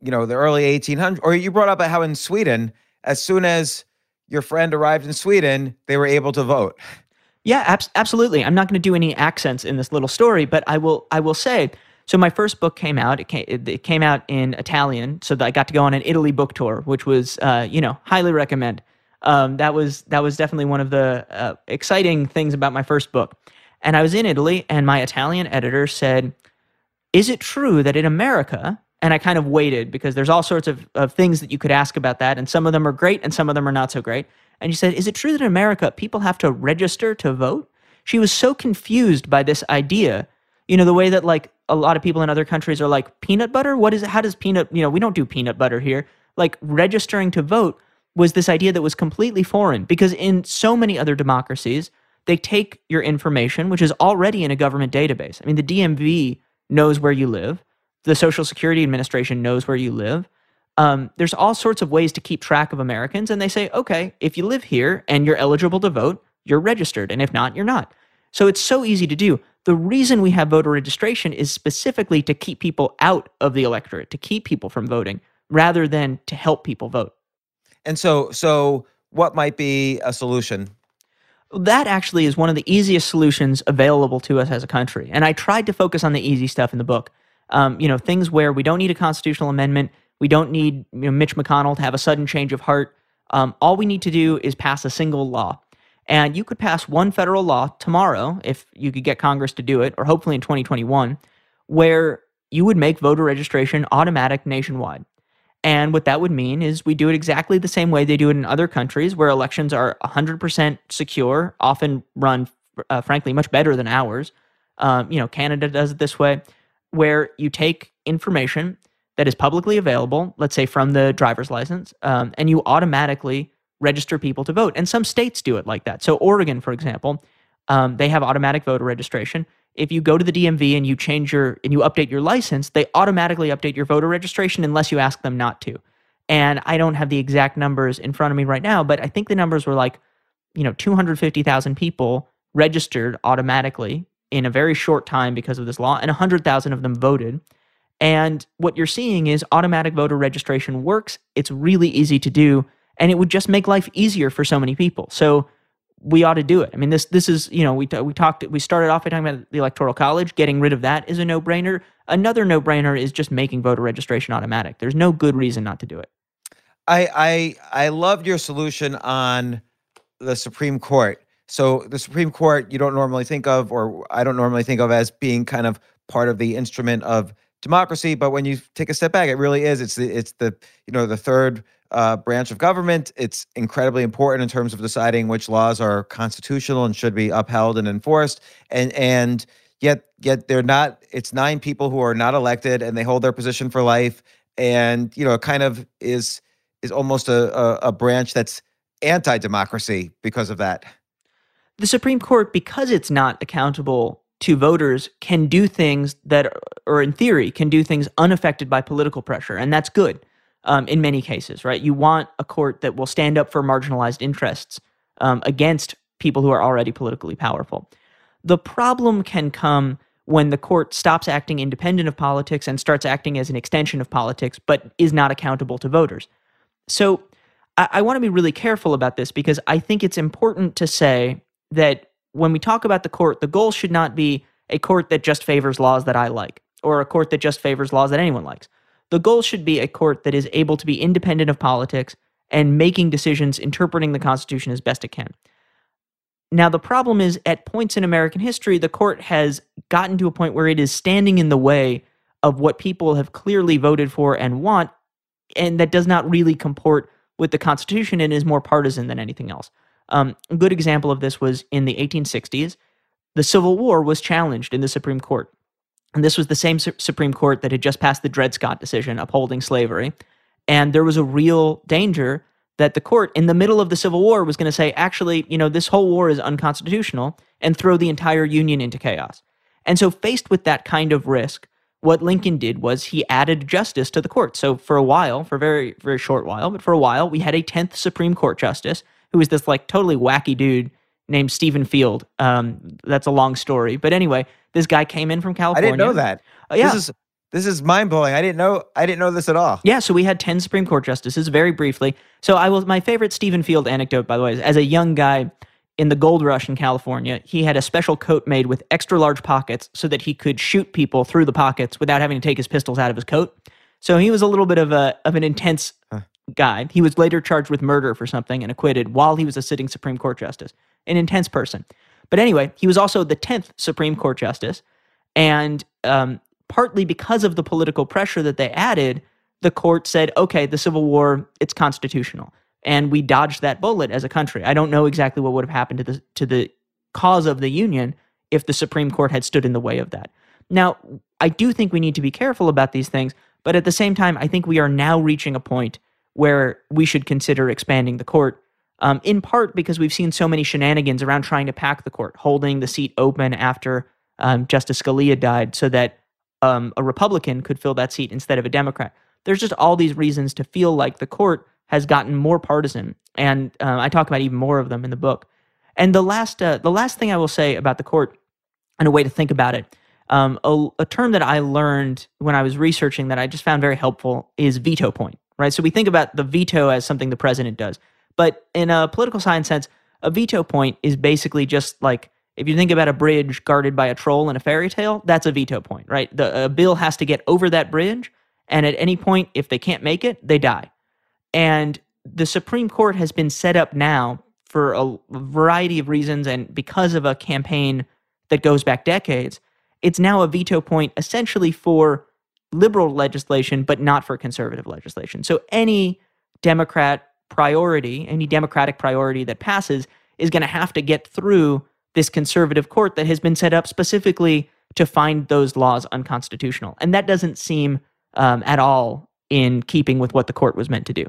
you know the early 1800s or you brought up how in Sweden as soon as your friend arrived in Sweden, they were able to vote. Yeah, ab- absolutely. I'm not going to do any accents in this little story, but I will. I will say. So my first book came out. It came, it came out in Italian, so that I got to go on an Italy book tour, which was, uh, you know, highly recommend. Um, that was that was definitely one of the uh, exciting things about my first book. And I was in Italy, and my Italian editor said, Is it true that in America, and I kind of waited because there's all sorts of, of things that you could ask about that, and some of them are great and some of them are not so great. And she said, Is it true that in America people have to register to vote? She was so confused by this idea. You know, the way that like a lot of people in other countries are like, peanut butter? What is it? How does peanut, you know, we don't do peanut butter here. Like registering to vote was this idea that was completely foreign because in so many other democracies, they take your information, which is already in a government database. I mean, the DMV knows where you live, the Social Security Administration knows where you live. Um, there's all sorts of ways to keep track of Americans, and they say, okay, if you live here and you're eligible to vote, you're registered, and if not, you're not. So it's so easy to do. The reason we have voter registration is specifically to keep people out of the electorate, to keep people from voting, rather than to help people vote. And so, so what might be a solution? That actually is one of the easiest solutions available to us as a country. And I tried to focus on the easy stuff in the book. Um, you know, things where we don't need a constitutional amendment, we don't need you know, Mitch McConnell to have a sudden change of heart. Um, all we need to do is pass a single law. And you could pass one federal law tomorrow if you could get Congress to do it, or hopefully in 2021, where you would make voter registration automatic nationwide. And what that would mean is we do it exactly the same way they do it in other countries where elections are 100% secure, often run, uh, frankly, much better than ours. Um, you know, Canada does it this way, where you take information that is publicly available, let's say from the driver's license, um, and you automatically register people to vote. And some states do it like that. So, Oregon, for example, um, they have automatic voter registration if you go to the DMV and you change your and you update your license, they automatically update your voter registration unless you ask them not to. And I don't have the exact numbers in front of me right now, but I think the numbers were like, you know, 250,000 people registered automatically in a very short time because of this law, and 100,000 of them voted. And what you're seeing is automatic voter registration works. It's really easy to do, and it would just make life easier for so many people. So we ought to do it. I mean, this this is you know we we talked we started off by talking about the electoral college. Getting rid of that is a no brainer. Another no brainer is just making voter registration automatic. There's no good reason not to do it. I I I loved your solution on the Supreme Court. So the Supreme Court you don't normally think of, or I don't normally think of as being kind of part of the instrument of democracy. But when you take a step back, it really is. It's the it's the you know the third uh, branch of government. It's incredibly important in terms of deciding which laws are constitutional and should be upheld and enforced. And and yet yet they're not. It's nine people who are not elected and they hold their position for life. And you know, it kind of is is almost a, a, a branch that's anti-democracy because of that. The Supreme Court, because it's not accountable to voters, can do things that, or in theory, can do things unaffected by political pressure, and that's good um, in many cases, right? You want a court that will stand up for marginalized interests um, against people who are already politically powerful. The problem can come when the court stops acting independent of politics and starts acting as an extension of politics, but is not accountable to voters. So I, I want to be really careful about this because I think it's important to say that when we talk about the court, the goal should not be a court that just favors laws that I like or a court that just favors laws that anyone likes. The goal should be a court that is able to be independent of politics and making decisions interpreting the Constitution as best it can. Now, the problem is at points in American history, the court has gotten to a point where it is standing in the way of what people have clearly voted for and want, and that does not really comport with the Constitution and is more partisan than anything else. Um, a good example of this was in the 1860s. The Civil War was challenged in the Supreme Court. And this was the same su- Supreme Court that had just passed the Dred Scott decision upholding slavery. And there was a real danger that the court, in the middle of the Civil War, was going to say, actually, you know, this whole war is unconstitutional and throw the entire Union into chaos. And so, faced with that kind of risk, what Lincoln did was he added justice to the court. So, for a while, for a very, very short while, but for a while, we had a 10th Supreme Court justice who was this like totally wacky dude named Stephen Field. Um, that's a long story. But anyway, this guy came in from California. I didn't know that. Uh, yeah. This is this is mind blowing. I didn't know I didn't know this at all. Yeah, so we had 10 Supreme Court justices very briefly. So I was my favorite Stephen Field anecdote by the way is as a young guy in the gold rush in California, he had a special coat made with extra large pockets so that he could shoot people through the pockets without having to take his pistols out of his coat. So he was a little bit of a of an intense huh. guy. He was later charged with murder for something and acquitted while he was a sitting Supreme Court justice. An intense person. But anyway, he was also the 10th Supreme Court Justice. And um, partly because of the political pressure that they added, the court said, okay, the Civil War, it's constitutional. And we dodged that bullet as a country. I don't know exactly what would have happened to the, to the cause of the Union if the Supreme Court had stood in the way of that. Now, I do think we need to be careful about these things, but at the same time, I think we are now reaching a point where we should consider expanding the court, um, in part because we've seen so many shenanigans around trying to pack the court, holding the seat open after um, Justice Scalia died so that um, a Republican could fill that seat instead of a Democrat. There's just all these reasons to feel like the court has gotten more partisan, and uh, I talk about even more of them in the book. And the last, uh, the last thing I will say about the court, and a way to think about it, um, a, a term that I learned when I was researching that I just found very helpful is veto point. Right, so we think about the veto as something the president does, but in a political science sense, a veto point is basically just like if you think about a bridge guarded by a troll in a fairy tale, that's a veto point, right? The a bill has to get over that bridge, and at any point, if they can't make it, they die. And the Supreme Court has been set up now for a variety of reasons, and because of a campaign that goes back decades, it's now a veto point essentially for liberal legislation, but not for conservative legislation. So any Democrat priority, any Democratic priority that passes, is going to have to get through this conservative court that has been set up specifically to find those laws unconstitutional. And that doesn't seem um, at all in keeping with what the court was meant to do.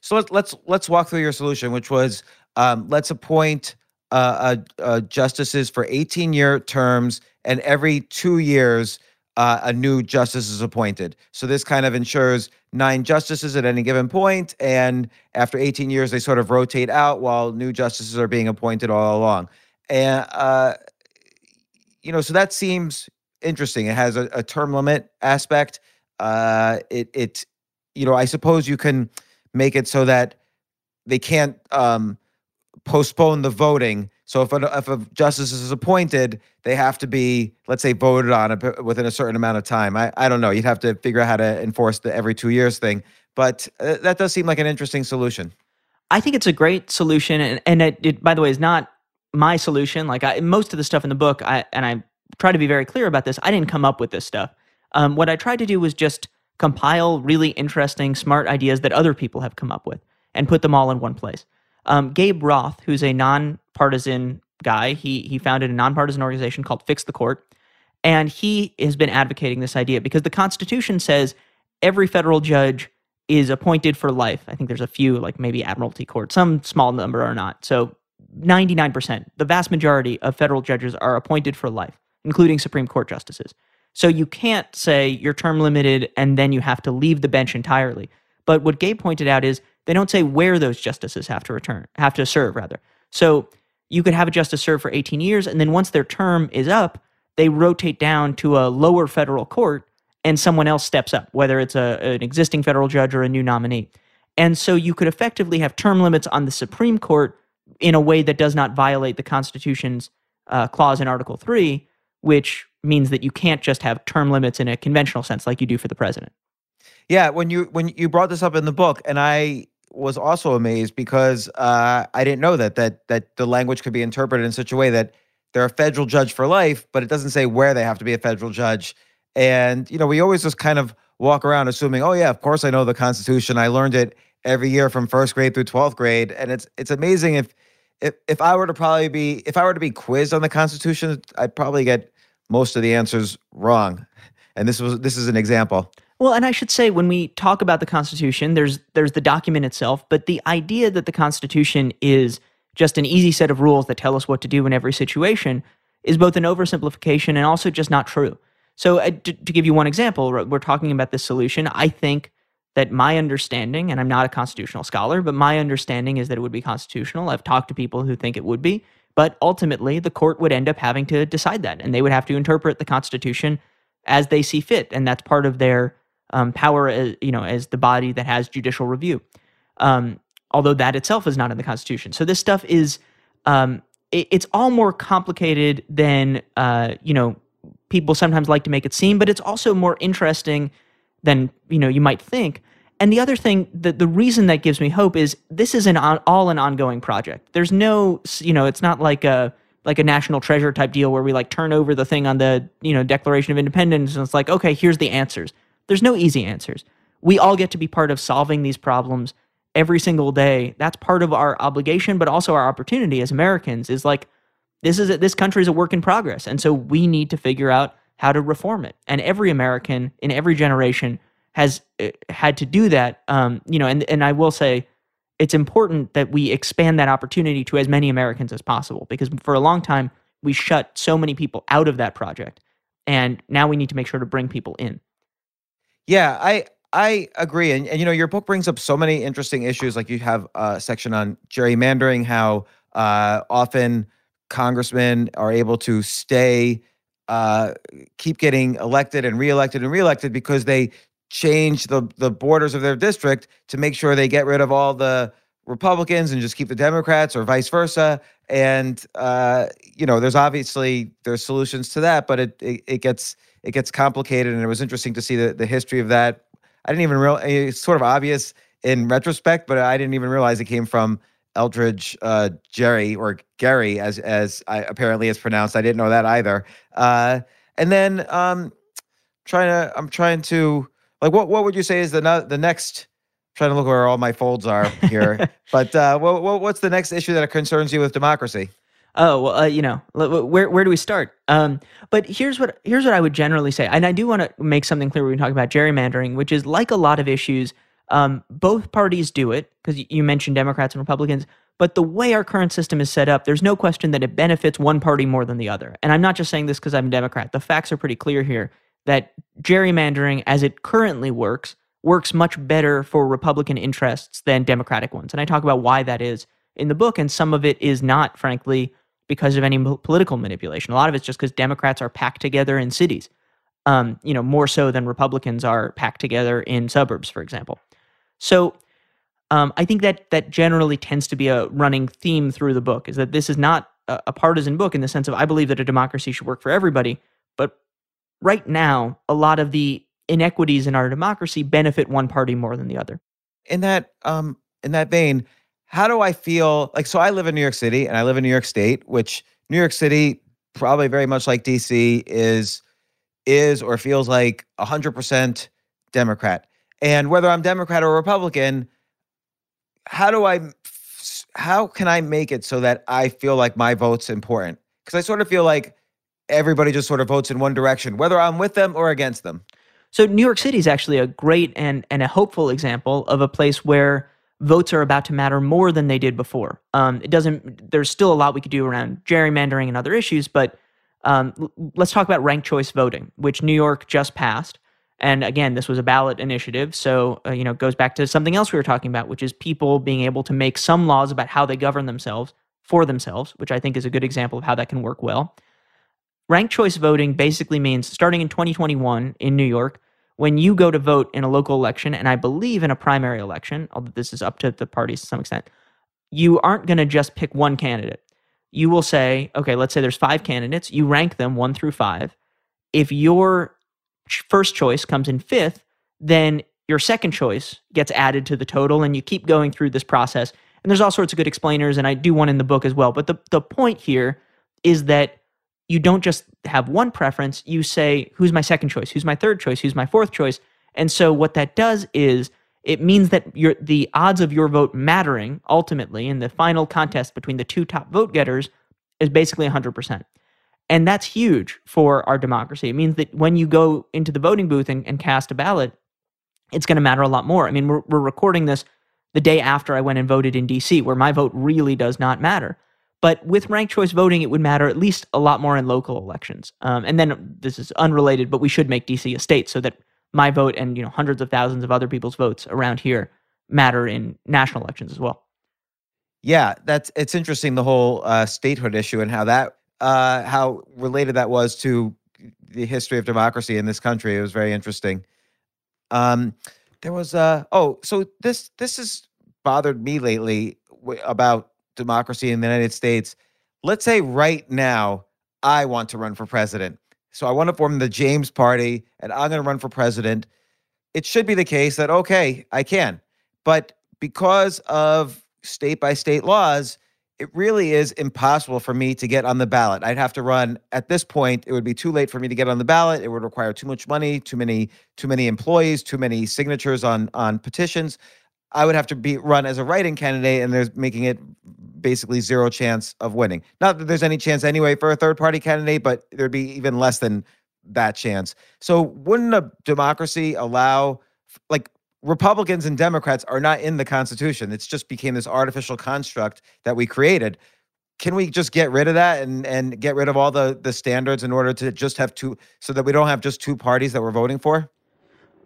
So let's let's let's walk through your solution, which was um, let's appoint uh, uh, uh, justices for 18 year terms, and every two years uh, a new justice is appointed. So this kind of ensures nine justices at any given point, and after 18 years, they sort of rotate out while new justices are being appointed all along. And uh, you know, so that seems interesting. It has a, a term limit aspect. Uh, it it you know, I suppose you can make it so that they can't um, postpone the voting. So if a, if a justice is appointed, they have to be, let's say, voted on a, within a certain amount of time. I, I don't know. You'd have to figure out how to enforce the every two years thing. But uh, that does seem like an interesting solution. I think it's a great solution, and, and it, it, by the way, is not my solution. Like I, most of the stuff in the book, I and I try to be very clear about this. I didn't come up with this stuff. Um, what I tried to do was just compile really interesting, smart ideas that other people have come up with and put them all in one place. Um, Gabe Roth, who's a nonpartisan guy, he he founded a nonpartisan organization called Fix the Court, and he has been advocating this idea because the Constitution says every federal judge is appointed for life. I think there's a few, like maybe Admiralty Court, some small number are not. So 99%, the vast majority of federal judges are appointed for life, including Supreme Court justices. So you can't say you're term limited and then you have to leave the bench entirely. But what Gabe pointed out is they don't say where those justices have to return, have to serve rather. So you could have a justice serve for 18 years and then once their term is up, they rotate down to a lower federal court and someone else steps up, whether it's a, an existing federal judge or a new nominee. And so you could effectively have term limits on the Supreme Court in a way that does not violate the Constitution's uh, clause in Article 3, which means that you can't just have term limits in a conventional sense like you do for the president. Yeah, when you when you brought this up in the book, and I was also amazed because uh, I didn't know that that that the language could be interpreted in such a way that they're a federal judge for life, but it doesn't say where they have to be a federal judge. And you know, we always just kind of walk around assuming, oh yeah, of course I know the Constitution. I learned it every year from first grade through twelfth grade, and it's it's amazing if if if I were to probably be if I were to be quizzed on the Constitution, I'd probably get most of the answers wrong. And this was this is an example. Well, and I should say when we talk about the Constitution, there's there's the document itself, but the idea that the Constitution is just an easy set of rules that tell us what to do in every situation is both an oversimplification and also just not true. So, uh, to, to give you one example, we're talking about this solution. I think that my understanding, and I'm not a constitutional scholar, but my understanding is that it would be constitutional. I've talked to people who think it would be, but ultimately the court would end up having to decide that, and they would have to interpret the Constitution as they see fit, and that's part of their um, power, as, you know, as the body that has judicial review. Um, although that itself is not in the Constitution. So this stuff is, um, it, it's all more complicated than uh, you know people sometimes like to make it seem, but it's also more interesting than you know you might think. And the other thing, the, the reason that gives me hope is this is an on, all an ongoing project. There's no, you know, it's not like a like a national treasure type deal where we like turn over the thing on the you know Declaration of Independence and it's like okay here's the answers. There's no easy answers. We all get to be part of solving these problems every single day. That's part of our obligation, but also our opportunity as Americans is like this is a, this country is a work in progress, and so we need to figure out how to reform it. And every American in every generation has uh, had to do that. Um, you know, and and I will say it's important that we expand that opportunity to as many Americans as possible because for a long time we shut so many people out of that project, and now we need to make sure to bring people in. Yeah, I I agree, and, and you know your book brings up so many interesting issues. Like you have a section on gerrymandering, how uh, often congressmen are able to stay, uh, keep getting elected and reelected and reelected because they change the the borders of their district to make sure they get rid of all the Republicans and just keep the Democrats, or vice versa. And uh, you know, there's obviously there's solutions to that, but it, it it gets it gets complicated. And it was interesting to see the the history of that. I didn't even realize it's sort of obvious in retrospect, but I didn't even realize it came from Elbridge uh, Jerry or Gary, as as I, apparently it's pronounced. I didn't know that either. Uh, and then um, trying to, I'm trying to like, what what would you say is the the next? I'm trying to look where all my folds are here, but uh, what, what what's the next issue that concerns you with democracy? Oh well, uh, you know, where where do we start? Um, but here's what here's what I would generally say, and I do want to make something clear when we talk about gerrymandering, which is like a lot of issues um, both parties do it because you mentioned Democrats and Republicans, but the way our current system is set up, there's no question that it benefits one party more than the other. And I'm not just saying this because I'm a Democrat. The facts are pretty clear here that gerrymandering, as it currently works, works much better for Republican interests than Democratic ones. And I talk about why that is in the book. And some of it is not, frankly, because of any political manipulation. A lot of it's just because Democrats are packed together in cities, um, you know, more so than Republicans are packed together in suburbs, for example. So um, I think that that generally tends to be a running theme through the book is that this is not a, a partisan book in the sense of I believe that a democracy should work for everybody, but right now a lot of the inequities in our democracy benefit one party more than the other. In that um, in that vein, how do I feel like? So I live in New York City and I live in New York State, which New York City, probably very much like DC, is is or feels like hundred percent Democrat. And whether I'm Democrat or Republican, how do I how can I make it so that I feel like my vote's important? Because I sort of feel like everybody just sort of votes in one direction, whether I'm with them or against them. So New York City is actually a great and and a hopeful example of a place where votes are about to matter more than they did before. Um, it doesn't. There's still a lot we could do around gerrymandering and other issues, but um, let's talk about ranked choice voting, which New York just passed. And again, this was a ballot initiative. So, uh, you know, goes back to something else we were talking about, which is people being able to make some laws about how they govern themselves for themselves, which I think is a good example of how that can work well. Ranked choice voting basically means starting in 2021 in New York, when you go to vote in a local election, and I believe in a primary election, although this is up to the parties to some extent, you aren't going to just pick one candidate. You will say, okay, let's say there's five candidates, you rank them one through five. If your first choice comes in fifth, then your second choice gets added to the total and you keep going through this process. And there's all sorts of good explainers, and I do one in the book as well. But the, the point here is that you don't just have one preference, you say, who's my second choice? Who's my third choice? Who's my fourth choice? And so what that does is it means that your the odds of your vote mattering ultimately in the final contest between the two top vote getters is basically 100%. And that's huge for our democracy. It means that when you go into the voting booth and, and cast a ballot, it's going to matter a lot more. I mean, we're, we're recording this the day after I went and voted in DC, where my vote really does not matter. But with ranked choice voting, it would matter at least a lot more in local elections. Um, and then this is unrelated, but we should make DC a state so that my vote and you know hundreds of thousands of other people's votes around here matter in national elections as well. Yeah, that's it's interesting the whole uh, statehood issue and how that uh, how related that was to the history of democracy in this country. It was very interesting. Um, there was uh oh, so this this has bothered me lately about democracy in the United States. Let's say right now I want to run for president. So I want to form the James Party and I'm going to run for president. It should be the case that okay, I can. But because of state by state laws, it really is impossible for me to get on the ballot. I'd have to run at this point. It would be too late for me to get on the ballot. It would require too much money, too many, too many employees, too many signatures on on petitions. I would have to be run as a write-in candidate, and there's making it basically zero chance of winning. Not that there's any chance anyway for a third party candidate, but there'd be even less than that chance. So wouldn't a democracy allow like Republicans and Democrats are not in the Constitution. It's just became this artificial construct that we created. Can we just get rid of that and and get rid of all the the standards in order to just have two so that we don't have just two parties that we're voting for?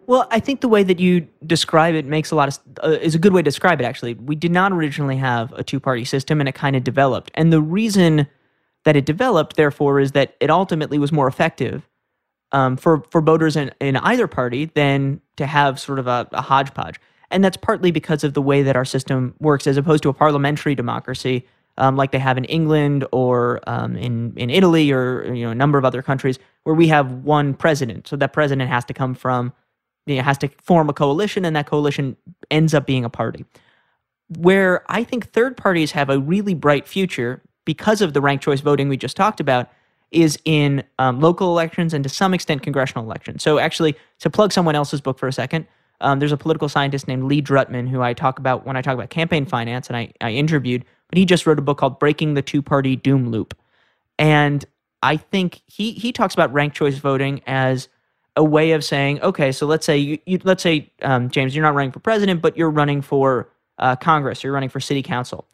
Well, I think the way that you describe it makes a lot of uh, is a good way to describe it. Actually, we did not originally have a two party system, and it kind of developed. And the reason that it developed, therefore, is that it ultimately was more effective um, for for voters in, in either party than to have sort of a, a hodgepodge. And that's partly because of the way that our system works, as opposed to a parliamentary democracy um, like they have in England or um, in in Italy or you know a number of other countries where we have one president. So that president has to come from you know, has to form a coalition, and that coalition ends up being a party. Where I think third parties have a really bright future because of the ranked choice voting we just talked about is in um, local elections and to some extent congressional elections. So, actually, to plug someone else's book for a second, um, there's a political scientist named Lee Drutman who I talk about when I talk about campaign finance, and I, I interviewed, but he just wrote a book called Breaking the Two Party Doom Loop. And I think he, he talks about ranked choice voting as a way of saying, okay, so let's say you, you let's say um, James, you're not running for president, but you're running for uh, Congress, you're running for city council.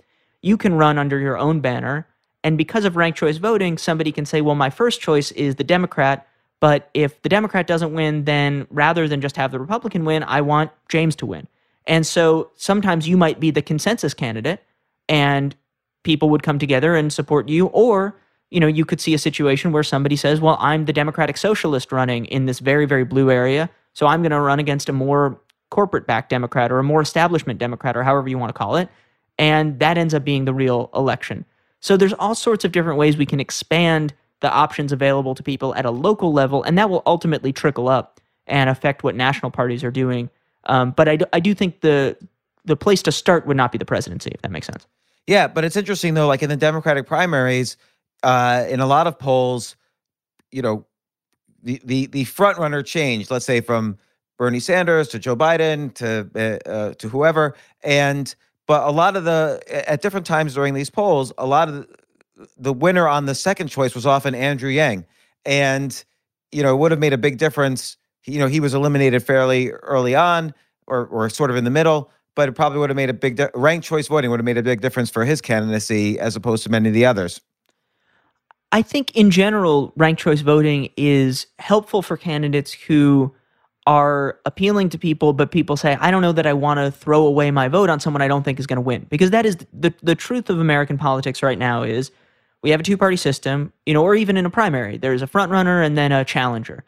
You can run under your own banner and because of ranked choice voting, somebody can say, well, my first choice is the Democrat. But if the Democrat doesn't win, then rather than just have the Republican win, I want James to win. And so sometimes you might be the consensus candidate and people would come together and support you. Or, you know, you could see a situation where somebody says, well, I'm the Democratic Socialist running in this very, very blue area. So I'm going to run against a more corporate backed Democrat or a more establishment Democrat or however you want to call it. And that ends up being the real election. So there's all sorts of different ways we can expand the options available to people at a local level, and that will ultimately trickle up and affect what national parties are doing. Um, but I do, I do think the the place to start would not be the presidency, if that makes sense. Yeah, but it's interesting though. Like in the Democratic primaries, uh, in a lot of polls, you know, the the the front runner changed. Let's say from Bernie Sanders to Joe Biden to uh, uh, to whoever, and but a lot of the at different times during these polls, a lot of the, the winner on the second choice was often Andrew Yang, and you know it would have made a big difference. You know he was eliminated fairly early on, or or sort of in the middle, but it probably would have made a big di- ranked choice voting would have made a big difference for his candidacy as opposed to many of the others. I think in general, ranked choice voting is helpful for candidates who are appealing to people, but people say, I don't know that I want to throw away my vote on someone I don't think is going to win. Because that is the, the truth of American politics right now is we have a two party system, you know, or even in a primary, there's a front runner and then a challenger.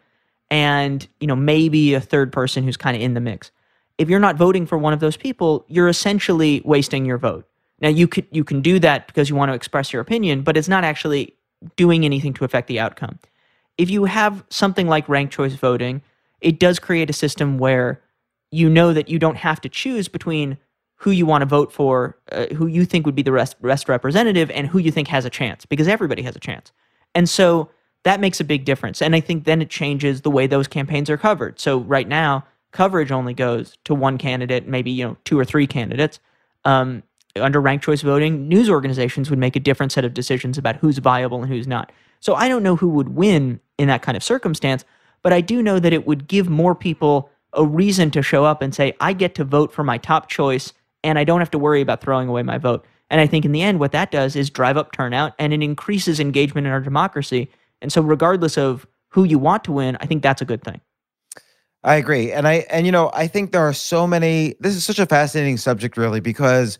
And, you know, maybe a third person who's kind of in the mix. If you're not voting for one of those people, you're essentially wasting your vote. Now you could you can do that because you want to express your opinion, but it's not actually doing anything to affect the outcome. If you have something like ranked choice voting, it does create a system where you know that you don't have to choose between who you want to vote for, uh, who you think would be the best, best representative, and who you think has a chance, because everybody has a chance. And so that makes a big difference. And I think then it changes the way those campaigns are covered. So right now, coverage only goes to one candidate, maybe you know two or three candidates. Um, under ranked choice voting, news organizations would make a different set of decisions about who's viable and who's not. So I don't know who would win in that kind of circumstance, but I do know that it would give more people a reason to show up and say, I get to vote for my top choice and I don't have to worry about throwing away my vote. And I think in the end, what that does is drive up turnout and it increases engagement in our democracy. And so, regardless of who you want to win, I think that's a good thing. I agree. And I, and you know, I think there are so many, this is such a fascinating subject, really, because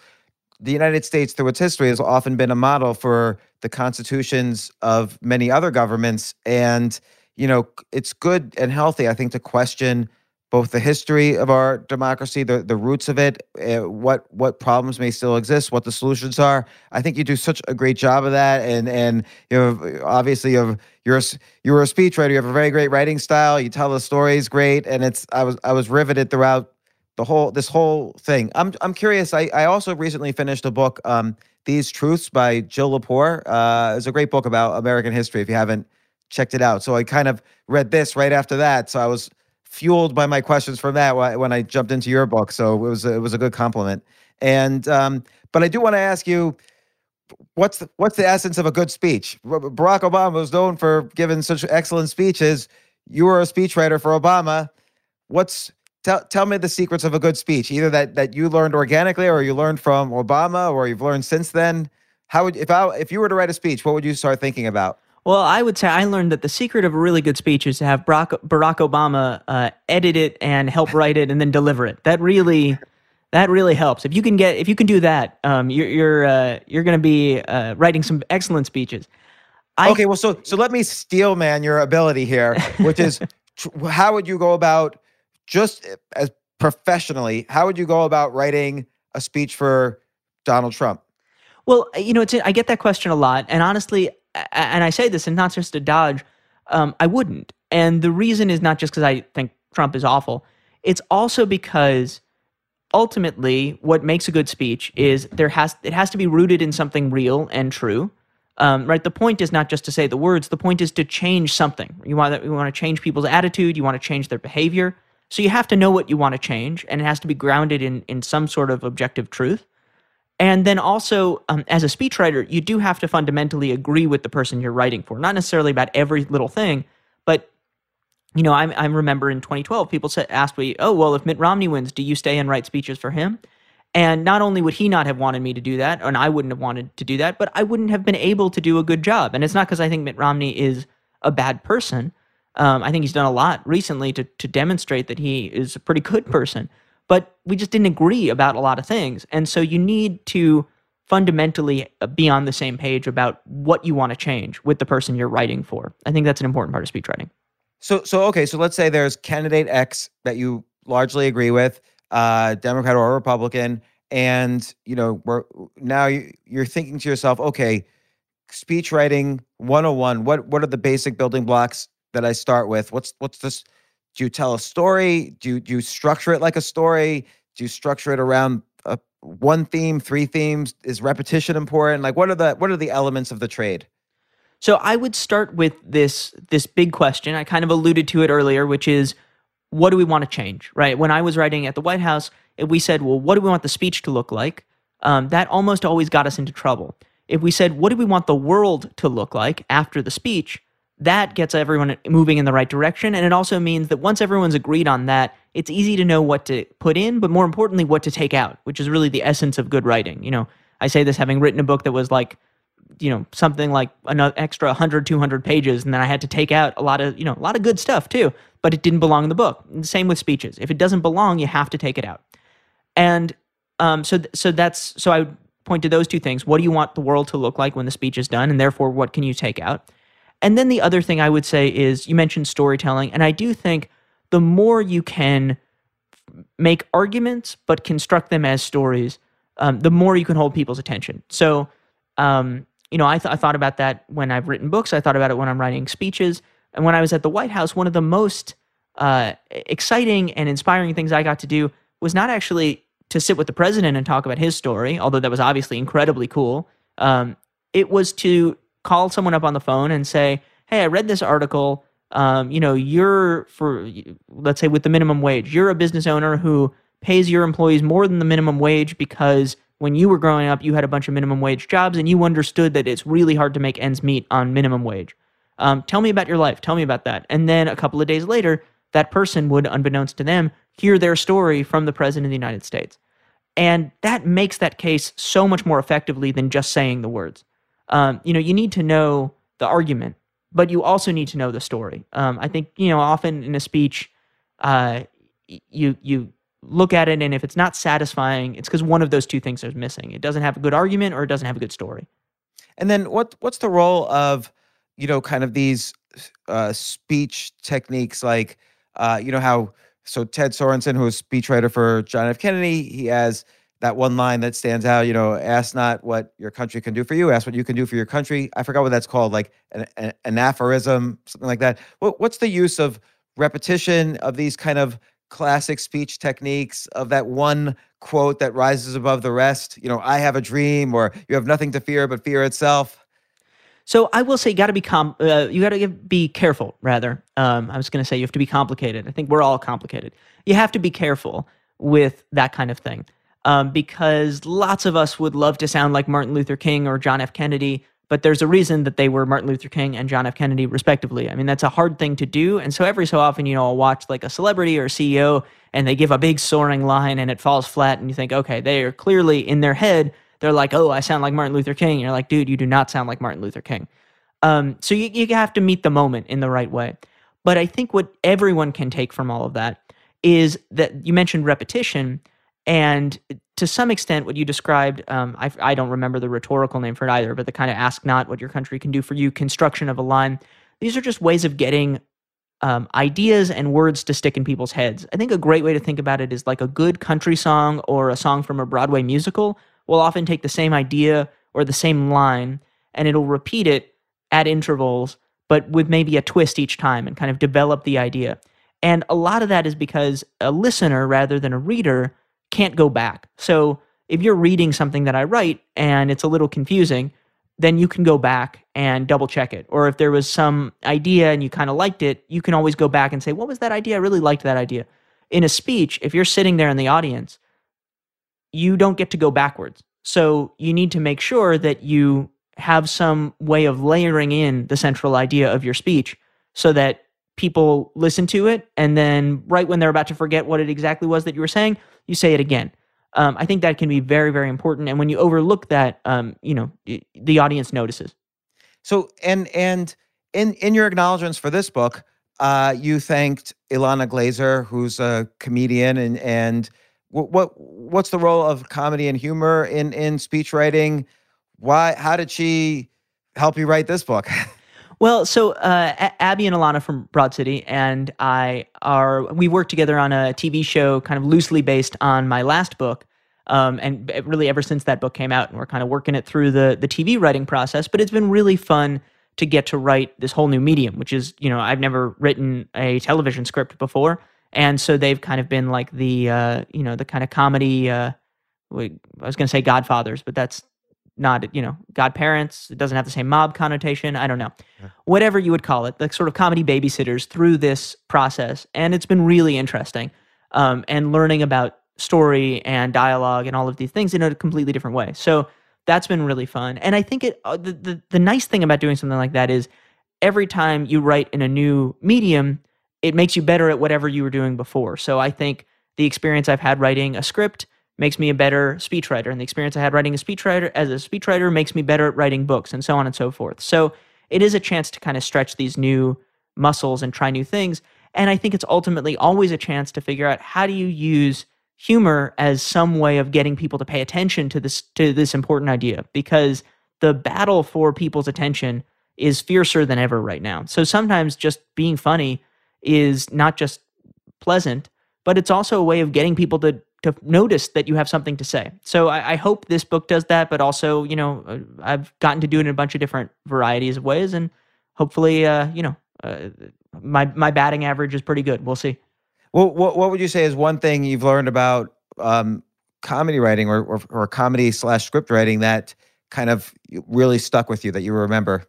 the United States, through its history, has often been a model for the constitutions of many other governments. And, you know, it's good and healthy, I think, to question both the history of our democracy, the, the roots of it, uh, what what problems may still exist, what the solutions are. I think you do such a great job of that, and and you know obviously you have you're a, you're a speechwriter. You have a very great writing style. You tell the stories great, and it's I was I was riveted throughout the whole this whole thing. I'm I'm curious. I I also recently finished a book, um, These Truths by Jill Lepore. Uh, it's a great book about American history. If you haven't checked it out, so I kind of read this right after that. So I was fueled by my questions from that when I jumped into your book. So it was it was a good compliment. And um, but I do want to ask you, what's the, what's the essence of a good speech? Barack Obama was known for giving such excellent speeches. You were a speechwriter for Obama. What's tell tell me the secrets of a good speech, either that that you learned organically or you learned from Obama or you've learned since then. How would if I if you were to write a speech, what would you start thinking about? Well, I would say I learned that the secret of a really good speech is to have Barack, Barack Obama uh, edit it and help write it and then deliver it. That really, that really helps. If you can get, if you can do that, um, you're you're uh, you're going to be uh, writing some excellent speeches. I, okay, well, so so let me steel man your ability here, which is how would you go about just as professionally? How would you go about writing a speech for Donald Trump? Well, you know, it's I get that question a lot, and honestly, and I say this, and not just a dodge, um, I wouldn't. And the reason is not just because I think Trump is awful. It's also because ultimately, what makes a good speech is there has it has to be rooted in something real and true. Um, right. The point is not just to say the words. The point is to change something. You want you want to change people's attitude. You want to change their behavior. So you have to know what you want to change, and it has to be grounded in in some sort of objective truth. And then also, um, as a speechwriter, you do have to fundamentally agree with the person you're writing for, not necessarily about every little thing, but you know, I, I remember in 2012, people said, asked me, "Oh, well, if Mitt Romney wins, do you stay and write speeches for him?" And not only would he not have wanted me to do that, and I wouldn't have wanted to do that, but I wouldn't have been able to do a good job. And it's not because I think Mitt Romney is a bad person. Um, I think he's done a lot recently to to demonstrate that he is a pretty good person but we just didn't agree about a lot of things. And so you need to fundamentally uh, be on the same page about what you want to change with the person you're writing for. I think that's an important part of speech writing. So, so okay, so let's say there's candidate X that you largely agree with, uh, Democrat or Republican, and you know, we're now you're thinking to yourself, okay, speech writing 101. What what are the basic building blocks that I start with? What's what's this? do you tell a story? Do you, do you structure it like a story? Do you structure it around a, one theme, three themes? Is repetition important? Like, what are the what are the elements of the trade? So I would start with this this big question. I kind of alluded to it earlier, which is what do we want to change? Right? When I was writing at the White House, we said, well, what do we want the speech to look like? Um, that almost always got us into trouble. If we said, what do we want the world to look like after the speech? That gets everyone moving in the right direction. And it also means that once everyone's agreed on that, it's easy to know what to put in, but more importantly, what to take out, which is really the essence of good writing. You know, I say this having written a book that was like, you know, something like an extra 100, 200 pages. And then I had to take out a lot of, you know, a lot of good stuff too, but it didn't belong in the book. And same with speeches. If it doesn't belong, you have to take it out. And um, so, so that's, so I would point to those two things. What do you want the world to look like when the speech is done? And therefore, what can you take out? And then the other thing I would say is you mentioned storytelling, and I do think the more you can make arguments but construct them as stories, um, the more you can hold people's attention. So, um, you know, I, th- I thought about that when I've written books. I thought about it when I'm writing speeches. And when I was at the White House, one of the most uh, exciting and inspiring things I got to do was not actually to sit with the president and talk about his story, although that was obviously incredibly cool. Um, it was to call someone up on the phone and say, "Hey, I read this article. Um, you know, you're for let's say with the minimum wage, you're a business owner who pays your employees more than the minimum wage because when you were growing up, you had a bunch of minimum wage jobs and you understood that it's really hard to make ends meet on minimum wage. Um, tell me about your life. Tell me about that." And then a couple of days later, that person would, unbeknownst to them, hear their story from the president of the United States. And that makes that case so much more effectively than just saying the words um, you know, you need to know the argument, but you also need to know the story. Um, I think you know, often in a speech, uh, you you look at it, and if it's not satisfying, it's because one of those two things is missing. It doesn't have a good argument, or it doesn't have a good story. And then what what's the role of you know kind of these uh, speech techniques like uh, you know how so Ted Sorensen, who was speechwriter for John F. Kennedy, he has that one line that stands out, you know, ask not what your country can do for you, ask what you can do for your country. I forgot what that's called, like an, an, aphorism, something like that. What, what's the use of repetition of these kind of classic speech techniques of that one quote that rises above the rest? You know, I have a dream, or you have nothing to fear but fear itself. So I will say, you got to be com- uh, you got to be careful. Rather, um, I was going to say you have to be complicated. I think we're all complicated. You have to be careful with that kind of thing um, because lots of us would love to sound like Martin Luther King or John F. Kennedy, but there's a reason that they were Martin Luther King and John F. Kennedy, respectively. I mean, that's a hard thing to do, and so every so often, you know, I'll watch like a celebrity or a CEO, and they give a big soaring line, and it falls flat, and you think, okay, they are clearly in their head they're like, oh, I sound like Martin Luther King. you're like, dude, you do not sound like Martin Luther King. Um, so you, you have to meet the moment in the right way. But I think what everyone can take from all of that is that you mentioned repetition. And to some extent, what you described, um, I, I don't remember the rhetorical name for it either, but the kind of ask not what your country can do for you construction of a line. These are just ways of getting um, ideas and words to stick in people's heads. I think a great way to think about it is like a good country song or a song from a Broadway musical will often take the same idea or the same line and it'll repeat it at intervals, but with maybe a twist each time and kind of develop the idea. And a lot of that is because a listener rather than a reader can't go back. So if you're reading something that I write and it's a little confusing, then you can go back and double check it. Or if there was some idea and you kind of liked it, you can always go back and say, What was that idea? I really liked that idea. In a speech, if you're sitting there in the audience you don't get to go backwards. So you need to make sure that you have some way of layering in the central idea of your speech so that people listen to it and then right when they're about to forget what it exactly was that you were saying you say it again um, i think that can be very very important and when you overlook that um, you know the audience notices so and and in in your acknowledgments for this book uh, you thanked ilana glazer who's a comedian and and what, what what's the role of comedy and humor in in speech writing? Why? How did she help you write this book? Well, so uh, Abbi and Ilana from Broad City and I are we worked together on a TV show, kind of loosely based on my last book, um, and really ever since that book came out, and we're kind of working it through the the TV writing process. But it's been really fun to get to write this whole new medium, which is you know I've never written a television script before, and so they've kind of been like the uh, you know the kind of comedy. Uh, I was going to say Godfathers, but that's not you know godparents. It doesn't have the same mob connotation. I don't know, yeah. whatever you would call it, the sort of comedy babysitters through this process, and it's been really interesting. Um, and learning about story and dialogue and all of these things in a completely different way. So that's been really fun. And I think it uh, the, the the nice thing about doing something like that is every time you write in a new medium it makes you better at whatever you were doing before. So I think the experience I've had writing a script makes me a better speechwriter, and the experience I had writing a speechwriter as a speechwriter makes me better at writing books, and so on and so forth. So it is a chance to kind of stretch these new muscles and try new things. And I think it's ultimately always a chance to figure out how do you use humor as some way of getting people to pay attention to this to this important idea because the battle for people's attention is fiercer than ever right now. So sometimes just being funny is not just pleasant, but it's also a way of getting people to to notice that you have something to say. So I, I, hope this book does that, but also, you know, uh, I've gotten to do it in a bunch of different varieties of ways, and hopefully, uh, you know, uh, my my batting average is pretty good. We'll see. Well, what what would you say is one thing you've learned about um, comedy writing or, or or comedy slash script writing that kind of really stuck with you that you remember?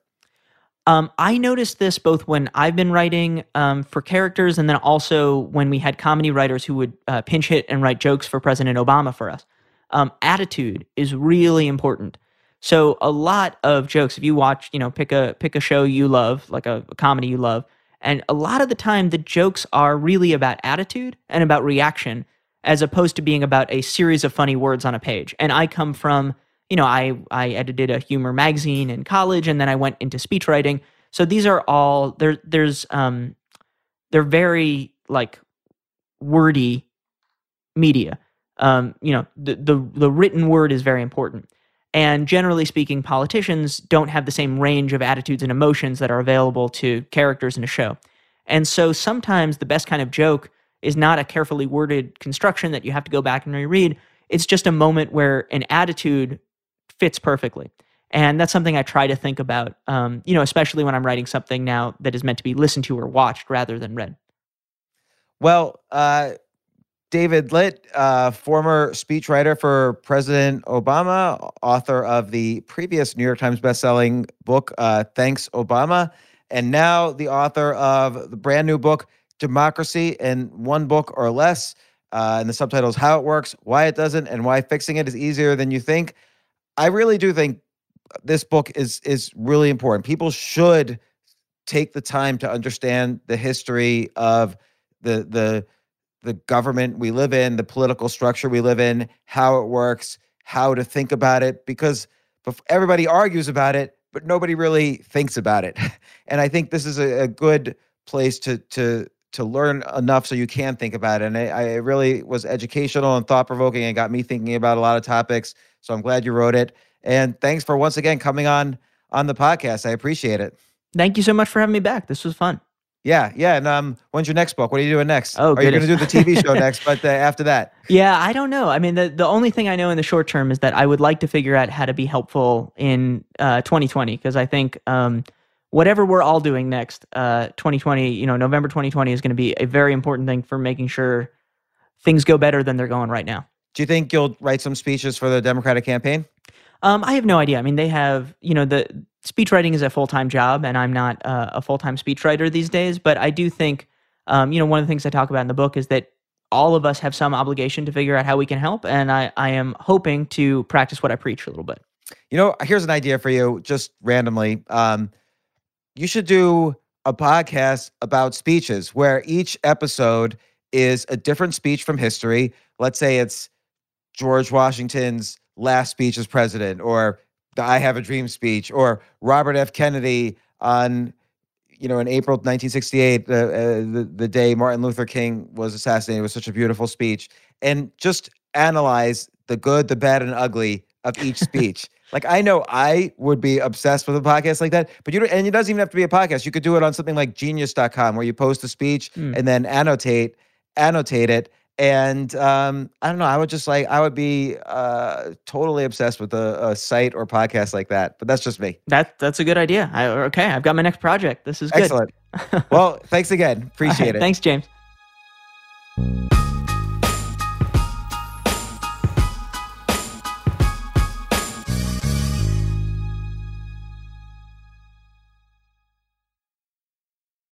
Um, I noticed this both when I've been writing um, for characters and then also when we had comedy writers who would uh, pinch hit and write jokes for President Obama for us. Um, attitude is really important. So a lot of jokes, if you watch, you know, pick a pick a show you love, like a, a comedy you love, and a lot of the time the jokes are really about attitude and about reaction, as opposed to being about a series of funny words on a page. And I come from you know, I I edited a humor magazine in college, and then I went into speech writing. So these are all there. There's um, they're very like wordy media. Um, you know, the, the the written word is very important. And generally speaking, politicians don't have the same range of attitudes and emotions that are available to characters in a show. And so sometimes the best kind of joke is not a carefully worded construction that you have to go back and reread. It's just a moment where an attitude fits perfectly. And that's something I try to think about, um, you know, especially when I'm writing something now that is meant to be listened to or watched rather than read. Well, uh, David Litt, uh, former speechwriter for President Obama, author of the previous New York Times bestselling book, uh, Thanks Obama, and now the author of the brand new book, Democracy in One Book or Less. Uh, and the subtitle is How It Works, Why It Doesn't, and Why Fixing It is Easier Than You Think. I really do think this book is is really important. People should take the time to understand the history of the the the government we live in, the political structure we live in, how it works, how to think about it, because everybody argues about it, but nobody really thinks about it. And I think this is a, a good place to to to learn enough so you can think about it. And I, I really was educational and thought provoking and got me thinking about a lot of topics. So I'm glad you wrote it. And thanks for once again coming on on the podcast. I appreciate it. Thank you so much for having me back. This was fun. Yeah, yeah. And um, when's your next book? What are you doing next? Oh, are you going to do the TV show next? But uh, after that, yeah, I don't know. I mean, the the only thing I know in the short term is that I would like to figure out how to be helpful in uh, 2020 because I think um, whatever we're all doing next, uh, 2020, you know, November 2020 is going to be a very important thing for making sure things go better than they're going right now. Do you think you'll write some speeches for the Democratic campaign? Um, I have no idea. I mean, they have, you know, the speech writing is a full time job, and I'm not uh, a full time speechwriter these days. But I do think, um, you know, one of the things I talk about in the book is that all of us have some obligation to figure out how we can help, and I, I am hoping to practice what I preach a little bit. You know, here's an idea for you, just randomly. Um, you should do a podcast about speeches where each episode is a different speech from history. Let's say it's George Washington's last speech as president or the I Have a Dream speech or Robert F. Kennedy on, you know, in April 1968, uh, uh, the, the day Martin Luther King was assassinated, was such a beautiful speech. And just analyze the good, the bad, and ugly of each speech. like I know I would be obsessed with a podcast like that, but you don't, and it doesn't even have to be a podcast. You could do it on something like genius.com where you post a speech mm. and then annotate, annotate it and um, I don't know. I would just like I would be uh, totally obsessed with a, a, site or podcast like that. But that's just me. That that's a good idea. I, okay, I've got my next project. This is good. excellent. well, thanks again. Appreciate right, it. Thanks, James.